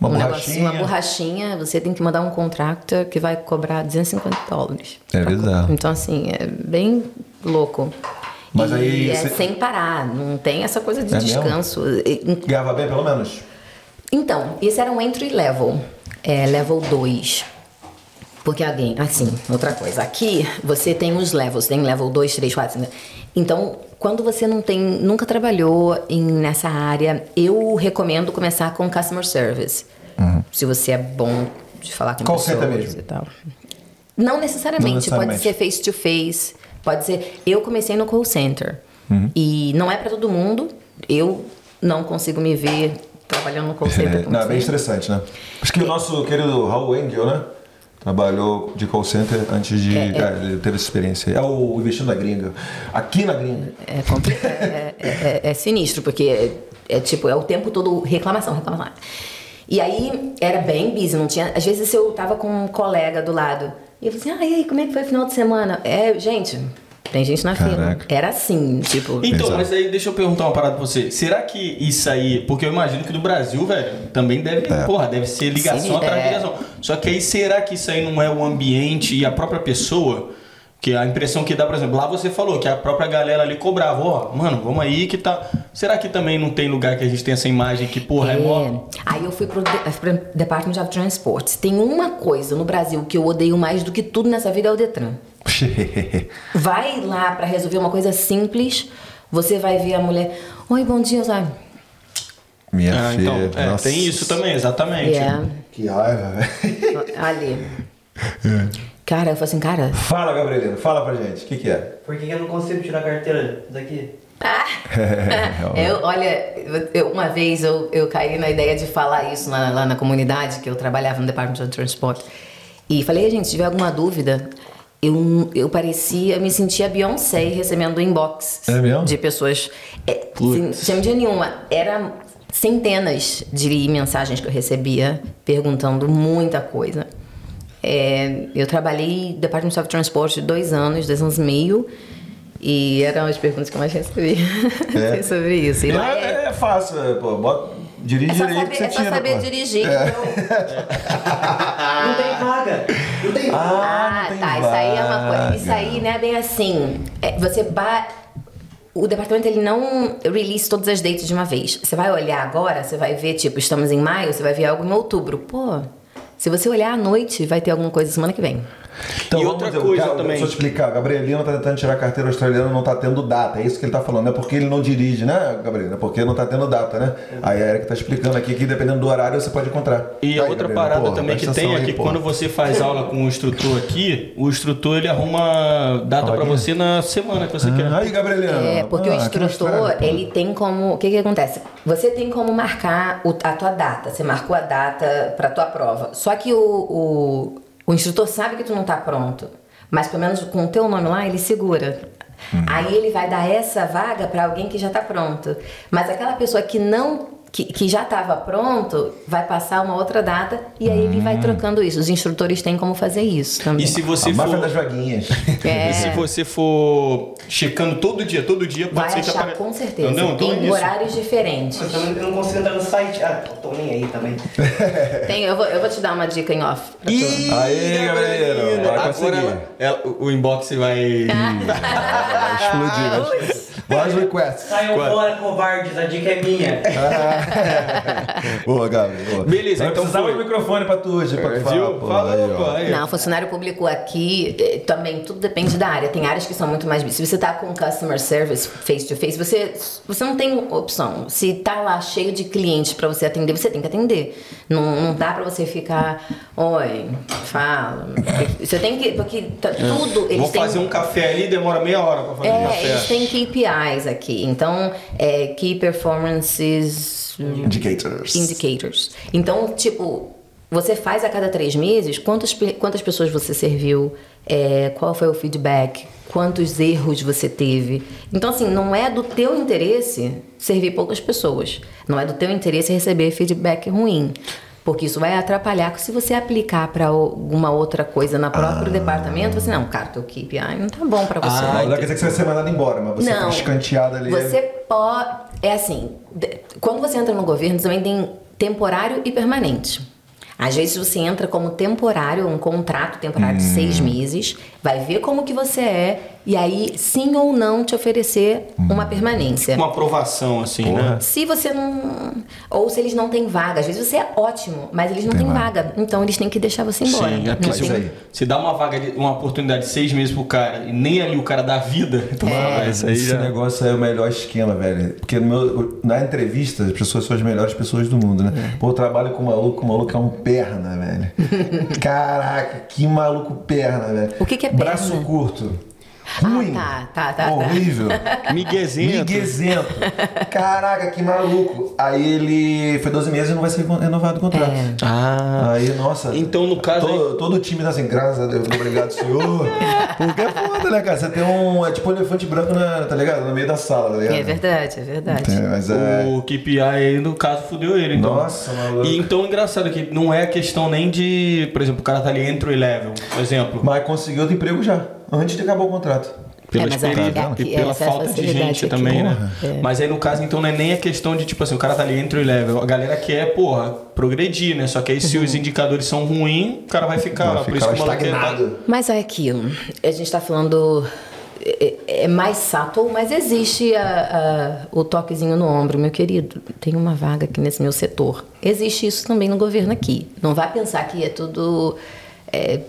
Uma um borrachinha. negocinho, uma borrachinha, você tem que mandar um contractor que vai cobrar 250 dólares. É bizarro. Então assim, é bem louco. Mas e aí é você- sem parar, não tem essa coisa de É descanso. E- Ganhava bem, pelo menos? então, esse era um entry level, é, level 2. Porque alguém, assim, outra coisa, aqui você tem os levels, tem level 2, 3, 4, 5. Então, quando você não tem, nunca trabalhou em, nessa área, eu recomendo começar com customer service. Se você é bom de falar com Call pessoas center mesmo? e tal. Não necessariamente, Não necessariamente. pode ser face to face, pode ser. Eu comecei no call center Uhum. e não é pra todo mundo. Eu não consigo me ver trabalhando no call center. É, não, é bem estressante, né? Acho que o nosso querido Raul Engel, né? Trabalhou de call center antes de. É, é. é, teve essa experiência. É o investindo na gringa. Aqui na gringa. É, complicado, é, é- é- é sinistro, porque é, é tipo, é o tempo todo reclamação, reclamação. E aí era bem busy, não tinha. Às vezes eu tava com um colega do lado. E eu falei assim, ah, e aí, como é que foi o final de semana? É, gente, tem gente na fila. Caraca. Era assim, tipo. Então, Exato. mas aí deixa eu perguntar uma parada pra você. Será que isso aí. Porque eu imagino que no Brasil, velho, também deve. É. Porra, deve ser ligação Sim, atrás de é. ligação. Só que aí será que isso aí não é o ambiente e a própria pessoa? Que a impressão que dá, por exemplo, lá você falou que a própria galera ali cobrava, ó, mano, vamos aí que tá. Será que também não tem lugar que a gente tem essa imagem que, porra, é, mó. É. Aí eu fui pro, de- pro Department of Transport. Tem uma coisa no Brasil que eu odeio mais do que tudo nessa vida é o Detran. Vai lá pra resolver uma coisa simples, você vai ver a mulher. Oi, bom dia, sabe? Minha Ah, filha. então, é, tem isso também, exatamente. É. Que raiva, velho. Ali. Cara, eu falei assim, cara. Fala, Gabrielino, fala pra gente. O que, que é? Por que que eu não consigo tirar a carteira daqui? Eu, olha, eu- uma vez eu, eu caí na ideia de falar isso na- lá na comunidade, que eu trabalhava no Department of Transport. E falei, gente, se tiver alguma dúvida, eu, eu parecia, me sentia Beyoncé recebendo inbox É mesmo? de pessoas. É, sem, sem dia nenhuma. Era centenas de mensagens que eu recebia perguntando muita coisa. É, eu trabalhei no Department of Transport dois anos, dois anos e meio. E eram as perguntas que eu mais recebi É. sobre isso. É, É, fácil, é, pô. Bota, dirige é só direito saber, que você é só tira, saber pô. dirigir. É. então- Não tem vaga! Não tem vaga! Ah, não tem tá. Isso aí é uma coisa. vaga. Isso aí não é bem assim. É, você ba... O departamento ele não release todas as dates de uma vez. Você vai olhar agora, você vai ver, tipo, estamos em maio, você vai ver algo em outubro. Pô, se você olhar à noite, vai ter alguma coisa semana que vem. Então, E outra dizer, coisa o cara, também. Deixa eu explicar. O Gabrielino tá tentando tirar a carteira australiana não tá tendo data. É isso que ele tá falando. Não é porque ele não dirige, né, Gabrielino? É porque não tá tendo data, né? Aí a Erika tá explicando aqui que dependendo do horário você pode encontrar. E Aí, a outra Gabrielino, parada porra, também que tem é que porra. quando você faz aula com o instrutor aqui, o instrutor ele arruma data aqui. você na semana que você quer. Ah, Aí, Gabrielino. É, porque o Ah, que instrutor, ele tem como. O que que acontece? Você tem como marcar o- a tua data. Você marcou a data pra tua prova. Só que o, o, o instrutor sabe que tu não tá pronto. Mas pelo menos com o teu nome lá, ele segura. Uhum. Aí ele vai dar essa vaga pra alguém que já tá pronto. Mas aquela pessoa que não. Que, que já estava pronto, vai passar uma outra data e aí ele Hum. vai trocando isso. Os instrutores têm como fazer isso também. E se você A for. das vaguinhas. É. E se você for checando todo dia, todo dia, pode Vai ser que achar apareça. com certeza. Entendeu? Então é em isso. horários diferentes. Mas também eu não consigo entrar no site. Ah, tô nem aí também. Tem, eu, vou, eu vou te dar uma dica em off. Ih, Aí, Gabrielino, vai Agora conseguir. ela- ela- o inbox vai. Vai explodir. vai- Mais requests. Saiam fora, covardes, a dica é minha. Boa, Gabi. Boa. Beleza, então precisar foi. do microfone pra tu hoje, pra É, tu falar. viu? pô, Fala, aí, pô, aí. Não, funcionário público aqui eh, também tudo depende da área. Tem áreas que são muito mais. Se você tá com customer service face to face, você, você não tem opção. Se tá lá cheio de clientes pra você atender, você tem que atender. Não, não dá pra você ficar, oi, fala. Você tem que. Porque tá- tudo. Eles Vou têm, fazer um café ali, demora meia hora pra fazer um É, café. eles têm KPIs aqui. Então, é, Key Performances Indicators. Indicators. Então, tipo, você faz a cada três meses quantas, pe- quantas pessoas você serviu, é, qual foi o feedback, quantos erros você teve. Então, assim, não é do teu interesse servir poucas pessoas. Não é do teu interesse receber feedback ruim. Porque isso vai atrapalhar se você aplicar para alguma outra coisa na próprio departamento. Você, não, cara, teu KPI não tá bom para você. Ah, não quer dizer que você vai ser mandado embora, mas você Não. escanteado ali. Você pode. É assim, quando você entra no governo, também tem temporário e permanente. Às vezes você entra como temporário, um contrato temporário de seis Hum. meses, vai ver como que você é, e aí sim ou não te oferecer Hum. uma permanência. Uma aprovação, assim, né? Se você não. Ou se eles não têm vaga. Às vezes você é ótimo, mas eles não têm vaga. Então eles têm que deixar você embora. Sim, é porque se, tem- aí. se dá uma vaga, de, uma oportunidade de seis meses pro cara e nem ali o cara dá vida, então É. isso aí Esse já. negócio é o melhor esquema, velho. Porque no meu- na entrevista, as pessoas são as melhores pessoas do mundo, né? É. Pô, eu trabalho com um maluco, o maluco é um perna, velho. Caraca, que maluco perna, velho. O que que é Braço perna? curto. Ruim. tá, tá, tá, tá. Horrível. Miguezento. Miguezento. Caraca, que maluco. Aí ele foi 12 meses e não vai ser renovado o contrato. É. Ah. Aí, nossa. Então, no caso Todo, todo time tá assim, graças a Deus, obrigado, senhor. Porque é foda, né, cara? Você tem um. É tipo um elefante branco, na, tá ligado? No meio da sala, tá ligado? É verdade, é verdade. É, mas é. O KPI aí, no caso, fudeu ele. Então. Nossa, maluco. E então, engraçado que não é questão nem de, por exemplo, o cara tá ali entry level, por exemplo. Mas conseguiu outro emprego já, antes de acabar o contrato. Pela É, experiência e pela é falta de gente aqui. também, né? É. Mas aí no caso, então, não é nem a questão de, tipo assim, o cara tá ali entry level. A galera quer, porra, progredir, né? Só que aí se Uhum. os indicadores são ruins, o cara vai ficar. Vai por ficar isso que o maluco tá-. Mas é aquilo. A gente está falando. É, é mais subtle, mas existe a- a- o toquezinho no ombro, meu querido. Tem uma vaga aqui nesse meu setor. Existe isso também no governo aqui. Não vai pensar que é tudo. é,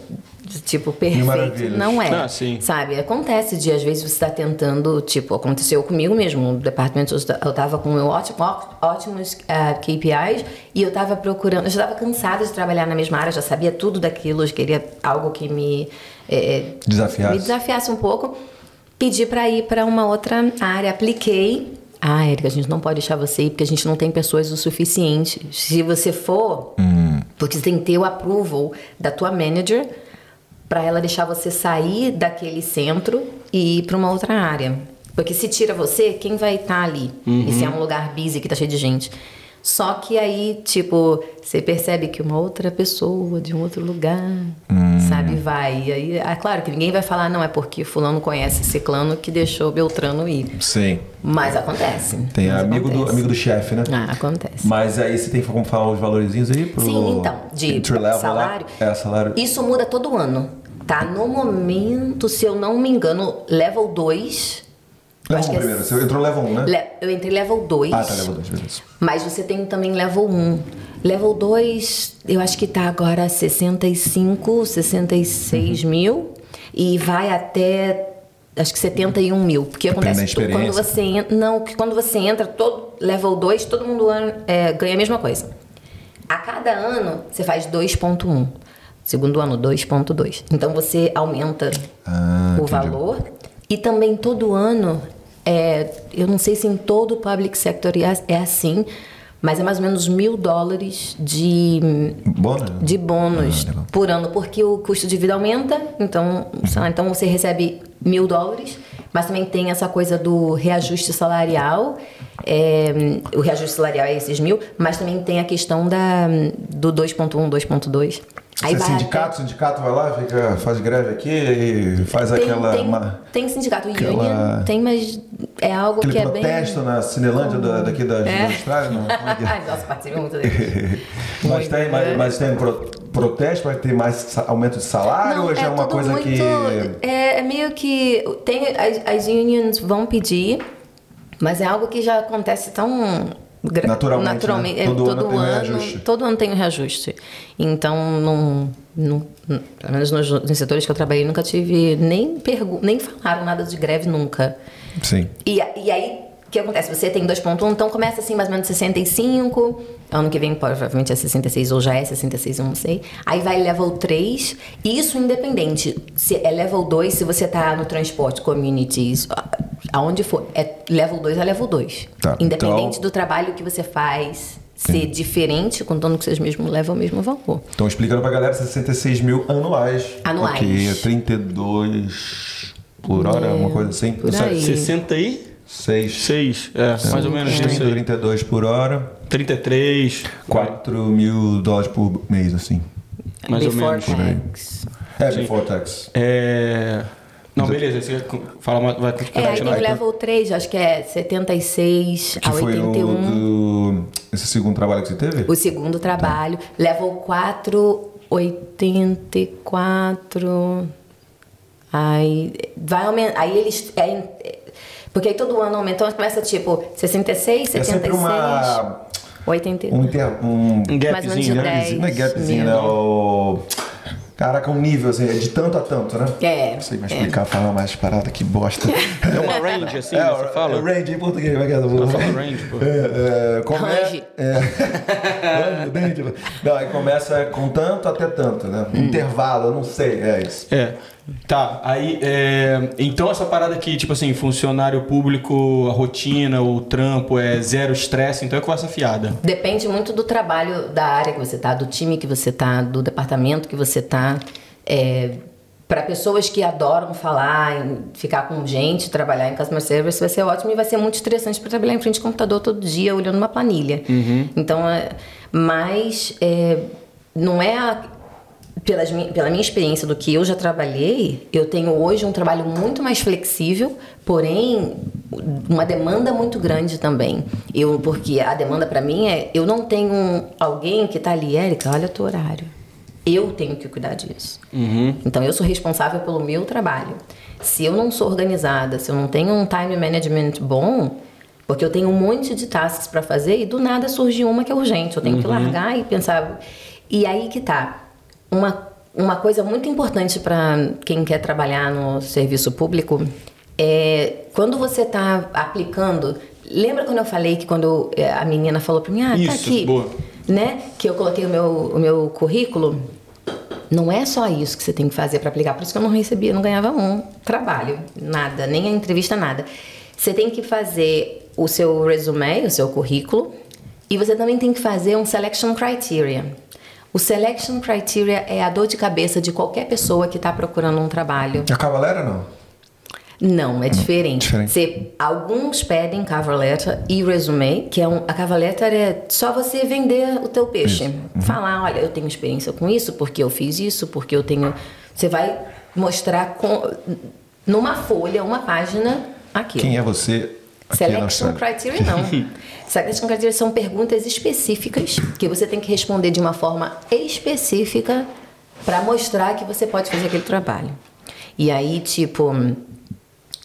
tipo, perfeito. maravilhas. Não é. Ah, sim. Sabe? Acontece de, às vezes, você está tentando. Tipo, aconteceu comigo mesmo. No departamento, eu esta- eu estava com meu ótimo, ótimos ah, KPIs e eu estava procurando. Eu já estava cansada de trabalhar na mesma área, já sabia tudo daquilo, eu queria algo que me. é, Desafiasse. Me desafiasse um pouco. Pedi para ir para uma outra área, apliquei. Ah, Erika, a gente não pode deixar você ir porque a gente não tem pessoas o suficiente. Se você for, porque você tem que ter o approval da tua manager para ela deixar você sair daquele centro e ir para uma outra área. Porque se tira você, quem vai estar ali? E se é um lugar busy que tá cheio de gente. Só que aí, tipo, você percebe que uma outra pessoa de um outro lugar, sabe, vai. E aí, é claro que ninguém vai falar, não, é porque fulano conhece ciclano que deixou Beltrano ir. Sim. Mas acontece. Tem Mas amigo do, acontece. amigo do chefe, né? Ah, acontece. Mas aí você tem como falar os valorzinhos aí pro Sim, então, de salário. Lá? É, salário. Isso muda todo ano. Tá? No momento, se eu não me engano, level 2. Level acho 1 que é primeiro. Você entrou level 1, né? Le- Eu entrei level 2. Ah, tá, level 2, beleza. Mas você tem também level 1. Level 2, eu acho que tá agora 65, 66 Uhum. mil. E vai até acho que 71 mil. Porque Depende acontece quando você entra. Não, que quando você entra, todo level 2, todo mundo é, ganha a mesma coisa. A cada ano você faz 2.1. Segundo ano, 2.2. Então você aumenta Ah, o entendi. valor. E também todo ano, é, eu não sei se em todo o public sector é, é assim, mas é mais ou menos mil dólares de, Bônus? de bônus Ah, por ano, porque o custo de vida aumenta, então, lá, então você recebe mil dólares, mas também tem essa coisa do reajuste salarial. É, o reajuste salarial é esses mil, mas também tem a questão da, do 2.1, 2.2. Você é vai sindicato, até- o sindicato vai lá, fica, faz greve aqui e faz tem, aquela. tem, uma- tem sindicato aquela- union, tem, mas é algo que é bem... protesto na Cinelândia da- daqui da, É. Austrália, não? Como é é? Nossa, participei muito dele. Mas Muito, tem, mas, né? mas tem pro- protesto para ter mais aumento de salário ou já é uma tudo coisa muito, que. É, é meio que... Tem, as, as unions vão pedir, mas é algo que já acontece tão... gra- Naturalmente, né? é, Todo todo, ano tem ano, reajuste. todo ano tem um reajuste. Então, não, não, pelo menos nos, nos setores que eu trabalhei, nunca tive nem pergu nem falaram nada de greve nunca. Sim. E, e aí, que acontece? Você tem 2.1, então começa assim mais ou menos 65, ano que vem provavelmente é 66 ou já é 66, eu não sei. Aí vai level 3, e isso independente. Se é level 2, se você tá no transporte, communities, aonde for, é level 2 é level 2. Tá, Independente então- do trabalho que você faz ser diferente, contando que vocês mesmo levam o mesmo valor. Então explicando pra galera, 66 mil anuais. Anuais. Ok, é 32 por hora, É, uma coisa assim. por Não sei, aí. 66, 6. é, mais ou menos isso 30, aí. 32 por hora, 33, 4 mil dólares por mês, assim. mais ou Before menos. tax. É, Sim. before tax. É... Não, beleza, você fala, mais- vai É, aí continuar. tem o level 3, acho que é 76 Que a foi 81. o do, esse segundo trabalho que você teve? O segundo trabalho. Level 4, 84. Aí vai aumentar. Aí eles. é, é, porque aí todo ano aumenta, então começa tipo 66, É 76, sempre uma, 82. um, inter, um Um Mais ou menos de gapzinho, né? 10 Não é gapzinho, mil. né? O... Caraca, um nível assim, é de tanto a tanto, né? É, Não sei mais é. explicar, falar mais parada, que bosta. É uma range, assim, é, você fala? é range em português, vai que é? Ela fala range, pô. É, é, come- Range. É. Range. Não, aí começa com tanto até tanto, né? Hum. Intervalo, eu não sei, é isso. É. Tá, aí, é, então essa parada aqui, tipo assim, funcionário público, a rotina, o trampo é zero estresse, então é conversa fiada. Depende muito do trabalho da área que você tá, do time que você tá, do departamento que você tá. É, para pessoas que adoram falar, ficar com gente, trabalhar em customer service, vai ser ótimo e vai ser muito estressante para trabalhar em frente ao computador todo dia olhando uma planilha. Então, é, mas é, não é a, pelas pela minha experiência do que eu já trabalhei, eu tenho hoje um trabalho muito mais flexível, porém uma demanda muito grande também. Eu porque a demanda para mim é eu não tenho alguém que tá ali, Érica, olha o teu horário. Eu tenho que cuidar disso. Então eu sou responsável pelo meu trabalho. Se eu não sou organizada, se eu não tenho um time management bom, porque eu tenho um monte de tasks para fazer e do nada surge uma que é urgente. Eu tenho que largar e pensar. E aí que tá. Uma, uma coisa muito importante para quem quer trabalhar no serviço público é quando você está aplicando. Lembra quando eu falei que quando eh, a menina falou para mim, ah, tá Isso, aqui, boa. né? Que eu coloquei o meu, o meu currículo. Não é só isso que você tem que fazer para aplicar. Por isso que eu não recebia, não ganhava um trabalho, nada, nem a entrevista, nada. Você tem que fazer o seu resume, o seu currículo, e você também tem que fazer um selection criteria. O selection criteria é a dor de cabeça de qualquer pessoa que está procurando um trabalho. A cavalera não? Não, é diferente. diferente. Você- alguns pedem cover letter e resume, que é um, a cover letter é só você vender o teu peixe. Uhum. Falar, olha, eu tenho experiência com isso, porque eu fiz isso, porque eu tenho... Você vai mostrar com, numa folha, uma página, aquilo. Quem é você Selection Austrália? criteria não. Selection criteria são perguntas específicas que você tem que responder de uma forma específica para mostrar que você pode fazer aquele trabalho. E aí, tipo,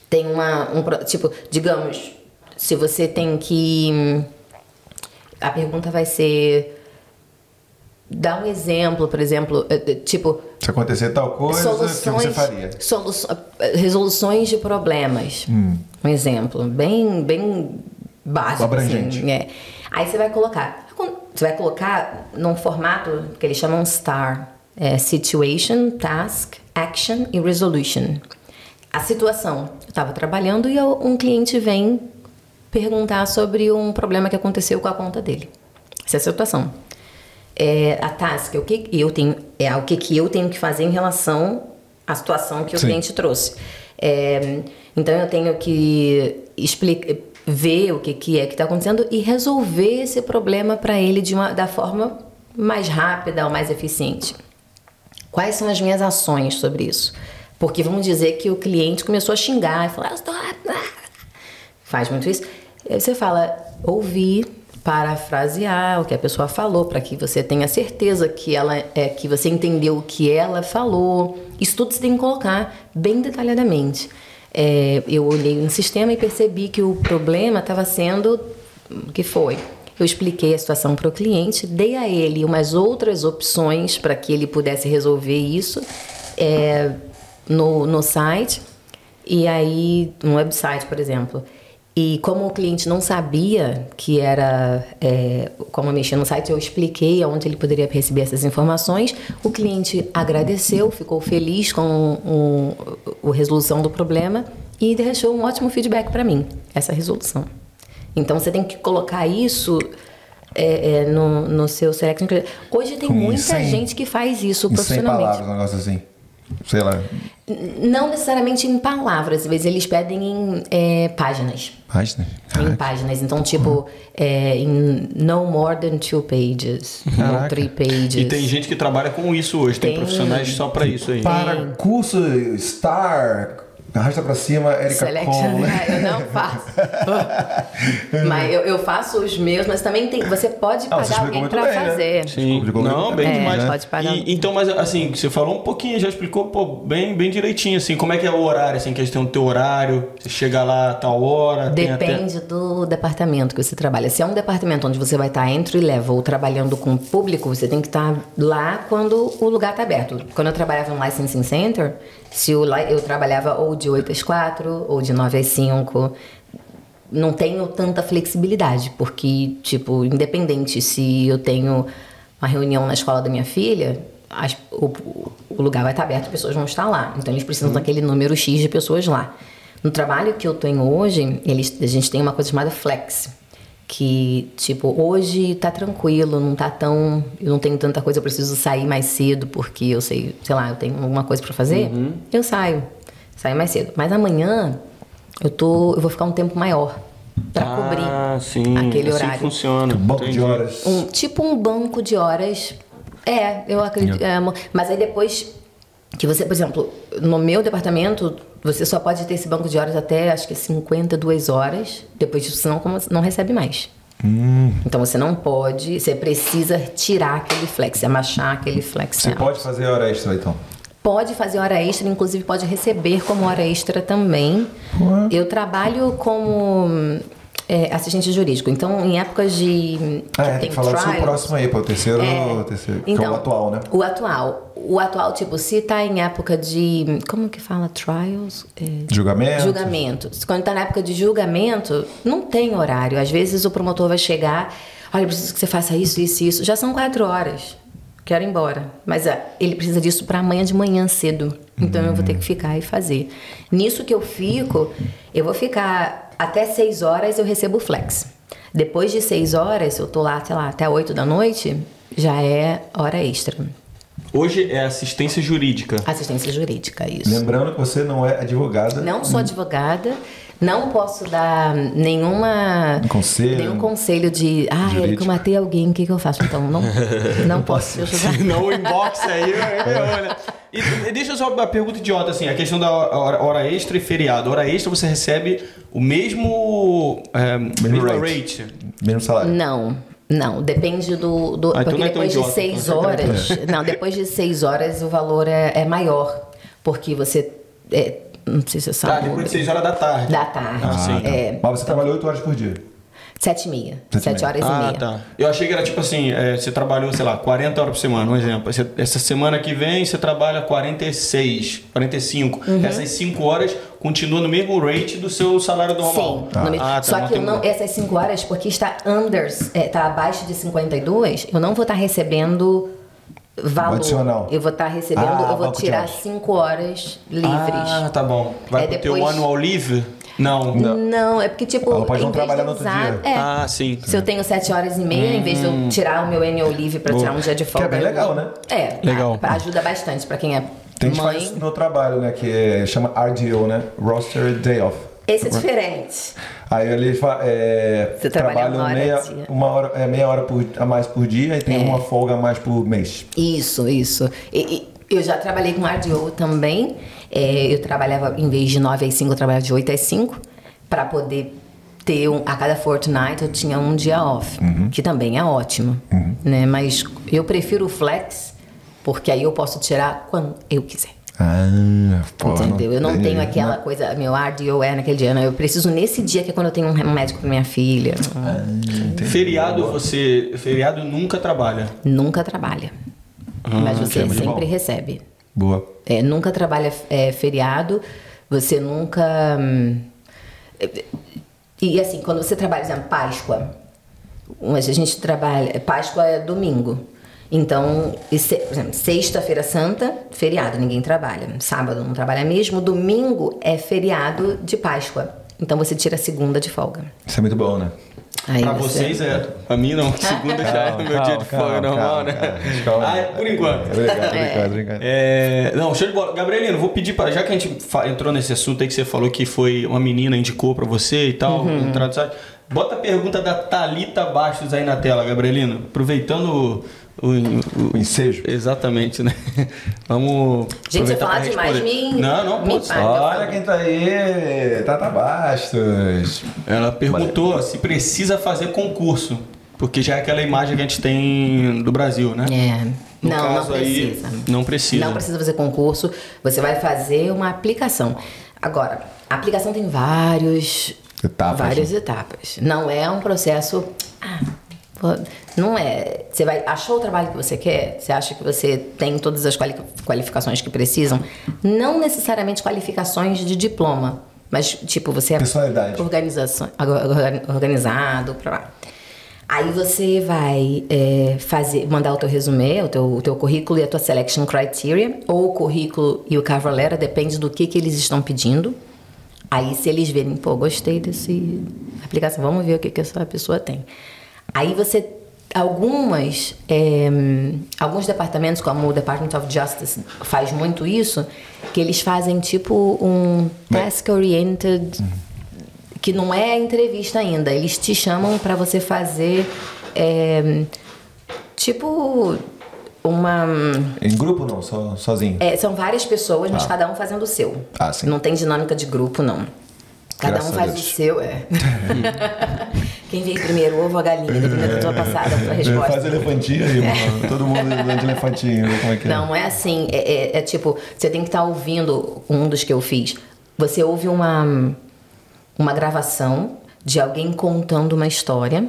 tem uma um tipo, digamos, se você tem que a pergunta vai ser dá um exemplo, por exemplo, eh, eh, tipo, Se acontecer tal coisa, o que você faria? soluço- resoluções de problemas. Um exemplo, bem, bem básico. Abrangente. Assim, é. Aí você vai colocar. Você vai colocar num formato que eles chamam STAR. É situation, Task, Action e Resolution. A situação. Eu estava trabalhando e eu- um cliente vem perguntar sobre um problema que aconteceu com a conta dele. Essa é a situação. É, a task, o que eu tenho, é o que, que eu tenho que fazer em relação à situação que o Sim. cliente trouxe. É, então eu tenho que explicar, ver o que, que é que está acontecendo e resolver esse problema para ele de uma, da forma mais rápida ou mais eficiente. Quais são as minhas ações sobre isso? Porque vamos dizer que o cliente começou a xingar e falar, "Eu estou faz muito isso. Aí você fala, ouvir, parafrasear o que a pessoa falou, para que você tenha certeza que ela é que você entendeu o que ela falou. Isso tudo você tem que colocar bem detalhadamente. É, eu olhei no sistema e percebi que o problema estava sendo o que foi. Eu expliquei a situação para o cliente, dei a ele umas outras opções para que ele pudesse resolver isso é, no, no site. E aí, no website, por exemplo. E como o cliente não sabia que era é, como mexer no site, eu expliquei aonde ele poderia receber essas informações. O cliente agradeceu, ficou feliz com o, a resolução do problema e deixou um ótimo feedback para mim, essa resolução. Então você tem que colocar isso é, é, no, no seu criteria. Hoje tem Com muita gente que faz isso Em 100 profissionalmente. palavras, um negócio assim. Sei lá, Não necessariamente em palavras, às vezes eles pedem em é, páginas. página. Em Caraca. páginas. Então, tipo, é, em no more than two pages. Ou three pages. E tem gente que trabalha com isso hoje, tem, Tem. profissionais só pra isso aí. Para curso Star, arrasta pra cima, Erika Selection, Cole. eu não faço. mas eu, eu faço os meus, mas também tem. Você pode Ah, você pagar alguém pra bem, né? fazer. Sim, Explicou não, bem bem. demais. É, pode pagar. E- então, mas assim, você falou um pouquinho, já explicou pô, bem, bem direitinho, assim, como é que é o horário, assim, que eles têm o teu horário, você chega lá a tal hora, tem até... Depende do departamento que você trabalha. Se é um departamento onde você vai estar entry level trabalhando com o público, você tem que estar lá quando o lugar está aberto. Quando eu trabalhava no Licensing Center, se li- eu trabalhava ou de 8 às 4 ou de 9 às 5, não tenho tanta flexibilidade, porque, tipo, independente se eu tenho uma reunião na escola da minha filha, as- o, o lugar vai estar aberto, as pessoas vão estar lá. Então eles precisam daquele número X de pessoas lá. No trabalho que eu tenho hoje, eles, a gente tem uma coisa chamada flex, que, tipo, hoje tá tranquilo, não tá tão. Eu não tenho tanta coisa, eu preciso sair mais cedo porque eu sei, sei lá, eu tenho alguma coisa pra fazer, eu saio. Saio mais cedo. Mas amanhã eu tô. Eu vou ficar um tempo maior pra ah, cobrir sim. aquele assim horário. funciona. Banco Entendi. de horas. Um, tipo um banco de horas. É, eu acredito. é, mas aí depois que você, por exemplo, no meu departamento, você só pode ter esse banco de horas até acho que 52 horas. Depois disso, você não, recebe mais. Então você não pode, você precisa tirar aquele flex, amachar aquele flex. Você pode fazer hora extra, então. Pode fazer hora extra, inclusive pode receber como hora extra também. Eu trabalho como é, assistente jurídico, então em épocas de. Ah, é, tem que falar do seu trials- próximo aí, pô. O terceiro, o terceiro que é o atual, né? o atual. O atual, tipo, se tá em época de. Como que fala? Trials? É, Julgamento. Julgamento. Quando tá na época de julgamento, não tem horário. Às vezes o promotor vai chegar, olha, preciso que você faça isso, isso e isso. Já são quatro horas. Quero ir embora. Mas ah, ele precisa disso para amanhã de manhã cedo. Então eu vou ter que ficar e fazer. Nisso que eu fico, eu vou ficar até seis horas eu recebo flex. Depois de seis horas, eu tô lá, sei lá, até oito da noite, já é hora extra. Hoje é assistência jurídica. Assistência jurídica, isso. Lembrando que você não é advogada. Não sou advogada, não posso dar nenhuma Conselho. nenhum conselho de, ah, Jurídico. eu matei alguém, o que, que eu faço? Então, não, não posso te ajudar. Não, o inbox aí, olha. E e deixa eu só uma pergunta idiota, assim, a questão da hora, hora extra e feriado. Hora extra você recebe o mesmo, é, mesmo rate. rate. Mesmo salário. Não, não, depende do. do Ah, então porque é depois de idiota, seis então. horas. Não, depois de seis horas o valor é, é maior. Porque você. é, não sei se você Tá, sabe. depois de 6 horas da tarde. Da tarde. Ah, sim. É, Mas você trabalhou 8 horas por dia. sete e meia. Sete e Sete meia. horas e Ah, meia. tá. Eu achei que era tipo assim, é, você trabalhou, sei lá, 40 horas por semana, um exemplo. Você- essa semana que vem você trabalha 46, 45. Uhum. Essas 5 horas continua no mesmo rate do seu salário normal. Sim, no mesmo- Ah, tá, só não que eu não, essas 5 horas, porque está under, é, tá abaixo de 52, eu não vou estar recebendo valor. Adicional. Eu vou estar recebendo, Ah, eu vou tirar horas. 5 horas livres. Ah, tá bom. Vai É, pro teu depois- annual leave? Não. Não. é porque, tipo, Ela pode não em vez trabalhar de no outro usar- dia. É. Ah, sim. Se eu tenho 7 horas e meia, em vez de eu tirar o meu annual leave pra tirar um dia de folga. é bem eu- legal, né? É, Legal. a- ajuda bastante pra quem é Tem gente faz no trabalho, né? Que é- chama RDO, né? Roster Day Off. Esse é diferente. Aí ele fa- é, Você trabalha uma hora meia, dia. uma hora, é, meia hora por- a mais por dia e tem É. uma folga a mais por mês. Isso, isso. E- e eu já trabalhei com RDO também. É, eu trabalhava, em vez de 9 às 5, eu trabalhava de 8 às 5, para poder ter um, a cada fortnight eu tinha um dia off, que também é ótimo. Né? Mas eu prefiro o flex, porque aí eu posso tirar quando eu quiser. Ah, pô, Entendeu? Eu não tem- tenho aquela coisa, meu RDO é naquele dia, não. Eu preciso nesse dia que é quando eu tenho um médico pra minha filha. Feriado você. Feriado nunca trabalha. Nunca trabalha. Mas você sempre recebe. Boa. É, nunca trabalha é, feriado, você nunca. hum, E assim, quando você trabalha, por exemplo, Páscoa, mas a gente trabalha. Páscoa é domingo. Então, se- por exemplo, sexta-feira santa, feriado, ninguém trabalha. Sábado não trabalha mesmo. Domingo é feriado de Páscoa. Então você tira a segunda de folga. Isso é muito bom, né? Aí Pra você- vocês é. Pra mim não. Segunda já é o meu Calma, dia de folga calma, normal, calma, né? calma, calma. Ah, é, por enquanto. Obrigado, obrigado, obrigado. É, não, show de bola. Gabrielino, vou pedir para Já que a gente fa- entrou nesse assunto aí que você falou que foi uma menina indicou pra você e tal, Uhum. entrar no site, bota a pergunta da Thalita Bastos aí na tela, Gabrielino. Aproveitando o. o- o- ensejo. Exatamente, né? Vamos. Gente, falar pra demais, me. Não, não, me pode. paga. Olha quem tá aí, Tata Bastos. Ela perguntou se precisa fazer concurso. Porque já é aquela imagem que a gente tem do Brasil, né? É. No não, caso não aí, precisa. não precisa. Não precisa fazer concurso. Você vai fazer uma aplicação. Agora, a aplicação tem vários Etapas, várias etapas. Não é um processo. ah, não é. Você vai achou o trabalho que você quer? Você acha que você tem todas as quali- qualificações que precisam? Não necessariamente qualificações de diploma, mas tipo você é Personalidade. organização, orga- organizado, pra lá. Aí você vai é, fazer, mandar o teu resumê, o teu, o teu currículo e a tua selection criteria, ou o currículo e o cover letter, depende do que, que eles estão pedindo. Aí se eles verem, pô, gostei desse aplicação, vamos ver o que, que essa pessoa tem. Aí você algumas é, alguns departamentos como o Department of Justice faz muito isso que eles fazem tipo um task oriented que não é entrevista ainda eles te chamam para você fazer é, tipo uma Em grupo não, só, sozinho. é, são várias pessoas, mas cada um fazendo o seu. Ah, sim. Não tem dinâmica de grupo, não. Cada Graças um faz o seu, é. Quem veio primeiro, o ovo ou a galinha, dependendo da tua passada, da tua resposta. Faz elefantinho aí, mano. Todo mundo dando elefantinho, como é que é. Não, é assim. É, é- é tipo, você tem que estar ouvindo um dos que eu fiz. Você ouve uma, uma gravação de alguém contando uma história.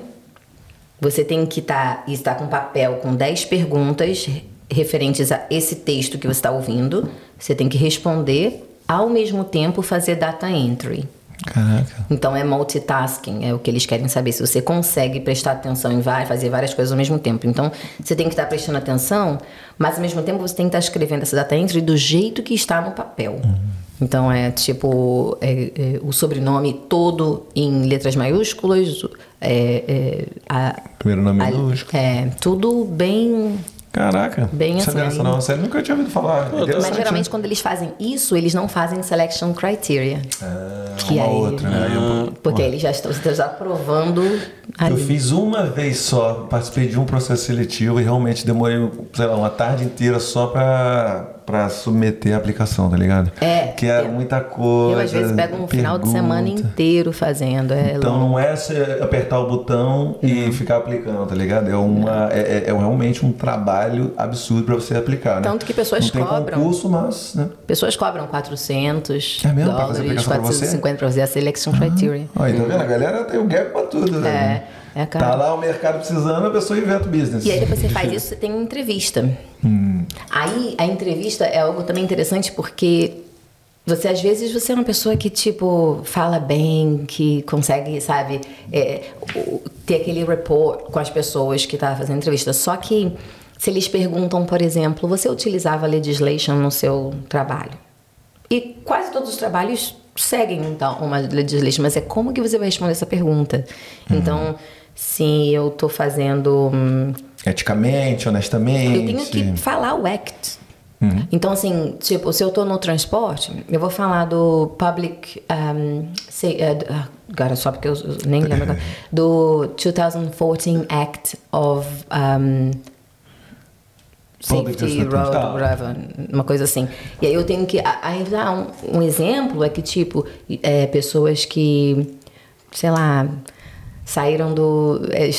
Você tem que estar estar com papel com 10 perguntas referentes a esse texto que você está ouvindo. Você tem que responder, ao mesmo tempo fazer data entry. Caraca. Então é multitasking, é o que eles querem saber se você consegue prestar atenção em várias, fazer várias coisas ao mesmo tempo. Então você tem que estar prestando atenção, mas ao mesmo tempo você tem que estar escrevendo essa data entry do jeito que está no papel. Então é tipo é, é, o sobrenome todo em letras maiúsculas, é, é, a- Primeiro nome minúsculo. é tudo bem Caraca. Bem assim. dessa não. Sério, nunca tinha ouvido falar. mas Interessante, geralmente né? quando eles fazem isso, eles não fazem selection criteria. Ah, que uma aí- outra, né? Eu- Porque eles já estão, você está provando ali. Eu fiz uma vez só, participei de um processo seletivo e realmente demorei, sei lá, uma tarde inteira só pra, pra submeter a aplicação, tá ligado? É, Que era eu- muita coisa. Eu às vezes pego um final de semana pergunta. inteiro fazendo. É Então longo. não é apertar o botão e ficar aplicando, tá ligado? É, uma, é, é- é realmente um trabalho absurdo pra você aplicar, né? Tanto que pessoas não tem cobram. concurso, mas, né? Pessoas cobram 400 É mesmo? Pra dólares, aplicação pra você? 450 pra fazer a selection criteria. Aí, tá vendo? A galera tem um gap pra tudo, né? É, é caro. Tá lá o mercado precisando, a pessoa inventa o business. E aí depois você faz isso, você tem uma entrevista. Hum. Aí a entrevista é algo também interessante porque você às vezes você é uma pessoa que tipo fala bem, que consegue, sabe, é, ter aquele rapport com as pessoas que tá fazendo entrevista. Só que se eles perguntam, por exemplo, você utilizava legislation no seu trabalho? E quase todos os trabalhos seguem então uma legislation, mas é como que você vai responder essa pergunta? Então, se eu tô fazendo hum, Eticamente, honestamente. eu tenho que falar o ACT. Então, assim, tipo, se eu tô no transporte, eu vou falar do Public. Um, say, uh, d- ah, agora, só porque eu, nem lembro agora. Do 2014 Act of. Um, Safety. Road, Tá. whatever, uma coisa assim. E aí eu tenho que. a- Aí dá um, um exemplo é que, tipo, é, pessoas que, sei lá, saíram do. é,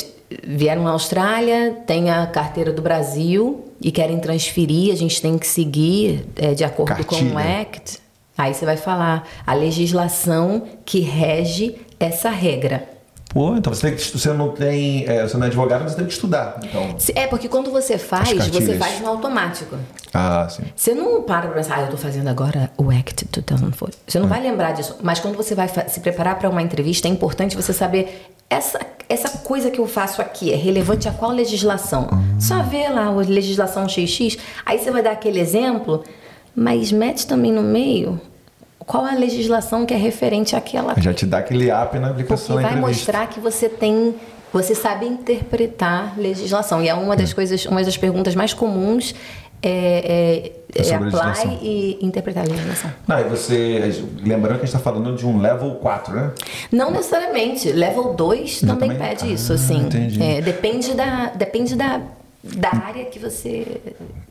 vieram à Austrália, têm a carteira do Brasil e querem transferir, a gente tem que seguir é, de acordo com o Cartilha. ACT. Aí você vai falar a legislação que rege essa regra. Pô, então você, tem que, você não tem. é, você não é advogado, mas você tem que estudar. Então. É, porque quando você faz, você faz no automático. Ah, sim. Você não para pra pensar, ah, eu tô fazendo agora o ACT 2004. Você não Hum. vai lembrar disso. Mas quando você vai se preparar para uma entrevista, é importante você saber essa, essa coisa que eu faço aqui é relevante a qual legislação. Hum. Só vê lá a legislação XX, aí você vai dar aquele exemplo, mas mete também no meio qual a legislação que é referente àquela Já te dá aquele app na porque aplicação da vai mostrar que você tem, você sabe interpretar legislação. E é uma das coisas, uma das perguntas mais comuns é, é, É é apply e interpretar a legislação. Não, e você. Lembrando que a gente está falando de um level 4, né? Não necessariamente. Level 2 Já também, também? pede Ah, isso, assim. entendi. É, depende da, depende da, da área que você,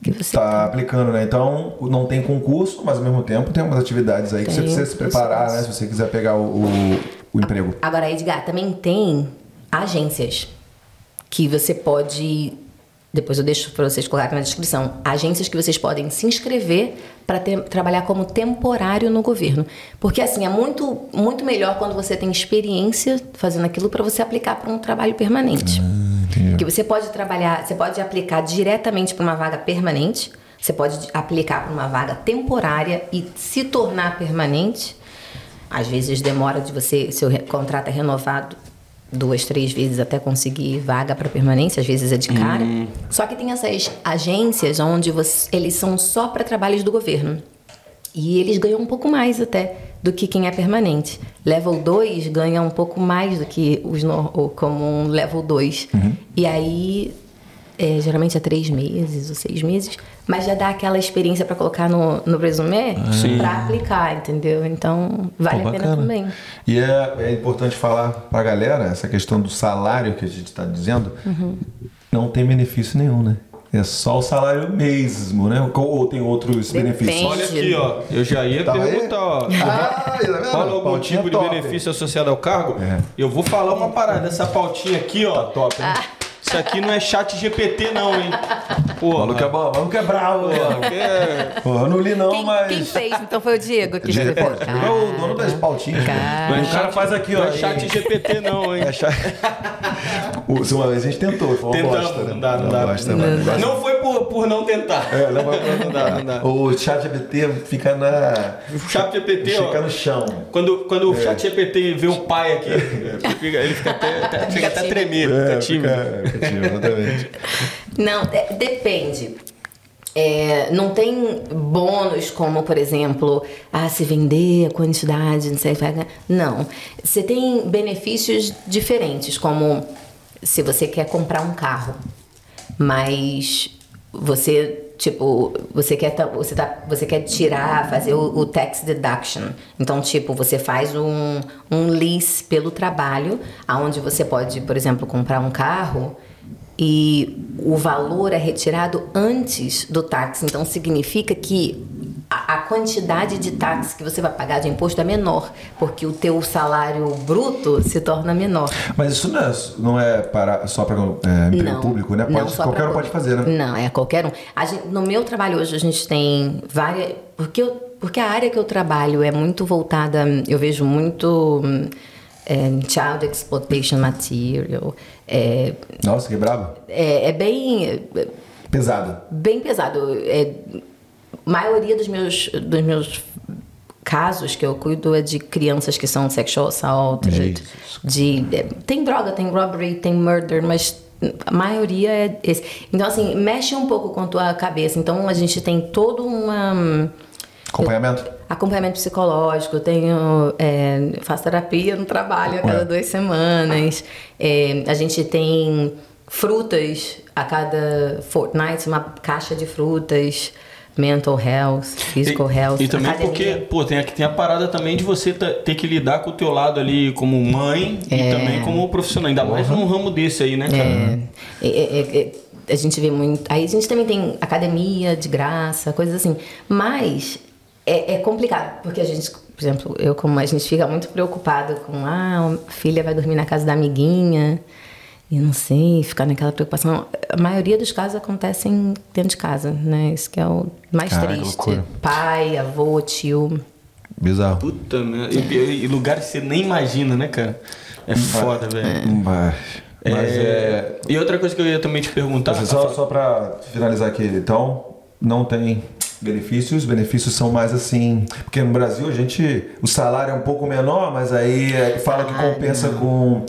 que você Tá aplicando, né? Então, não tem concurso, mas ao mesmo tempo tem umas atividades aí que você Tem precisa se preparar, né? Se você quiser pegar o, o, o emprego. Agora, Edgar, também tem agências que você pode. Depois eu deixo para vocês colocarem na descrição. Agências que vocês podem se inscrever para trabalhar como temporário no governo. Porque, assim, é muito, muito melhor quando você tem experiência fazendo aquilo para você aplicar para um trabalho permanente. Entendi. Porque você pode trabalhar, você pode aplicar diretamente para uma vaga permanente, você pode aplicar para uma vaga temporária e se tornar permanente. Às vezes demora de você, seu contrato é renovado duas, três vezes até conseguir vaga para permanência, às vezes é de cara. Só que tem essas agências onde você- eles são só para trabalhos do governo. E eles ganham um pouco mais até do que quem é permanente. Level 2 ganha um pouco mais do que os no, o comum level 2. E aí, é, geralmente é três meses ou seis meses, mas já dá aquela experiência para colocar no, no resumê Sim. para aplicar, entendeu? Então, vale Pô, a pena também. E é, é importante falar pra galera, essa questão do salário que a gente tá dizendo, não tem benefício nenhum, né? É só o salário mesmo, né? Ou tem outros Depende. benefícios? Olha aqui, ó. Eu já ia Tá aí? perguntar, ó. Ah, tá? Fala algum Pautinha tipo de top. benefício associado ao cargo? É. Eu vou falar uma parada. Essa pautinha aqui, ó. Top, hein? Isso aqui não é chat GPT, não, hein? O Porra. maluco é bom, o maluco é bravo. É- Porra, eu não li não, Quem, mas... quem fez? Então foi o Diego que fez. pô, Diego é o dono das pautinhas. Cara. Mas o cara faz aqui, ó. Não é chat GPT, não, hein? É cha- O- se Uma vez a gente tentou, foi uma Tentamos, bosta, né? não dá, não dá. Bosta. Não foi por, por não tentar. É, não, vai- Não dá, não dá. O chat GPT fica na... O chat GPT, Fica ó. no chão. Quando, quando o chat GPT vê o pai aqui, ele fica, ele fica até, até, chega até a tremer, fica tímido. É, fica, exatamente. Não, é- depende. É, não tem bônus como, por exemplo, ah, se vender a quantidade, não sei. Não. Você tem benefícios diferentes, como se você quer comprar um carro, mas você tipo você quer você tá você quer tirar fazer o, o tax deduction então tipo você faz um, um lease pelo trabalho aonde você pode por exemplo comprar um carro e o valor é retirado antes do táxi. Então significa que a, a quantidade de táxi que você vai pagar de imposto é menor, porque o teu salário bruto se torna menor. Mas isso não é, não é para, só para é, emprego público, né? Pode, qualquer um pode fazer, né? Não, é qualquer um. Gente- no meu trabalho hoje a gente tem várias. Porque, eu- porque a área que eu trabalho é muito voltada. Eu vejo muito. É, child exploitation material. É, Nossa, que brabo. é, é bem. Pesado. bem pesado. É, maioria dos meus, dos meus casos que eu cuido é de crianças que são sexual assault, de, de- é, tem droga, tem robbery, tem murder, mas a maioria é esse. Então assim, mexe um pouco com a tua cabeça. Então a gente tem todo uma Acompanhamento? Acompanhamento psicológico, tenho é, faço terapia no trabalho a cada duas semanas. É, a gente tem frutas a cada fortnight, uma caixa de frutas, mental health, physical e, health, E também academia. porque, pô, tem, tem a parada também de você ter que lidar com o teu lado ali como mãe e É. também como profissional. Ainda mais num ramo desse aí, né, cara? É, é, é, é, a gente vê muito. Aí a gente também tem academia de graça, coisas assim. Mas é, é complicado, porque a gente, por exemplo, eu como a gente fica muito preocupado com ah, a filha vai dormir na casa da amiguinha. E não sei, ficar naquela preocupação. A maioria dos casos acontecem dentro de casa, né? Isso que é o mais Caraca, triste. loucura. Pai, avô, tio. Bizarro. Puta merda. E, e lugares que você nem imagina, né, cara? É foda, velho. Mas, mas é... E outra coisa que eu ia também te perguntar. Só, só para finalizar aqui, então, não tem benefícios. Benefícios são mais assim. Porque no Brasil a gente. O salário é um pouco menor, mas aí é, fala que compensa com.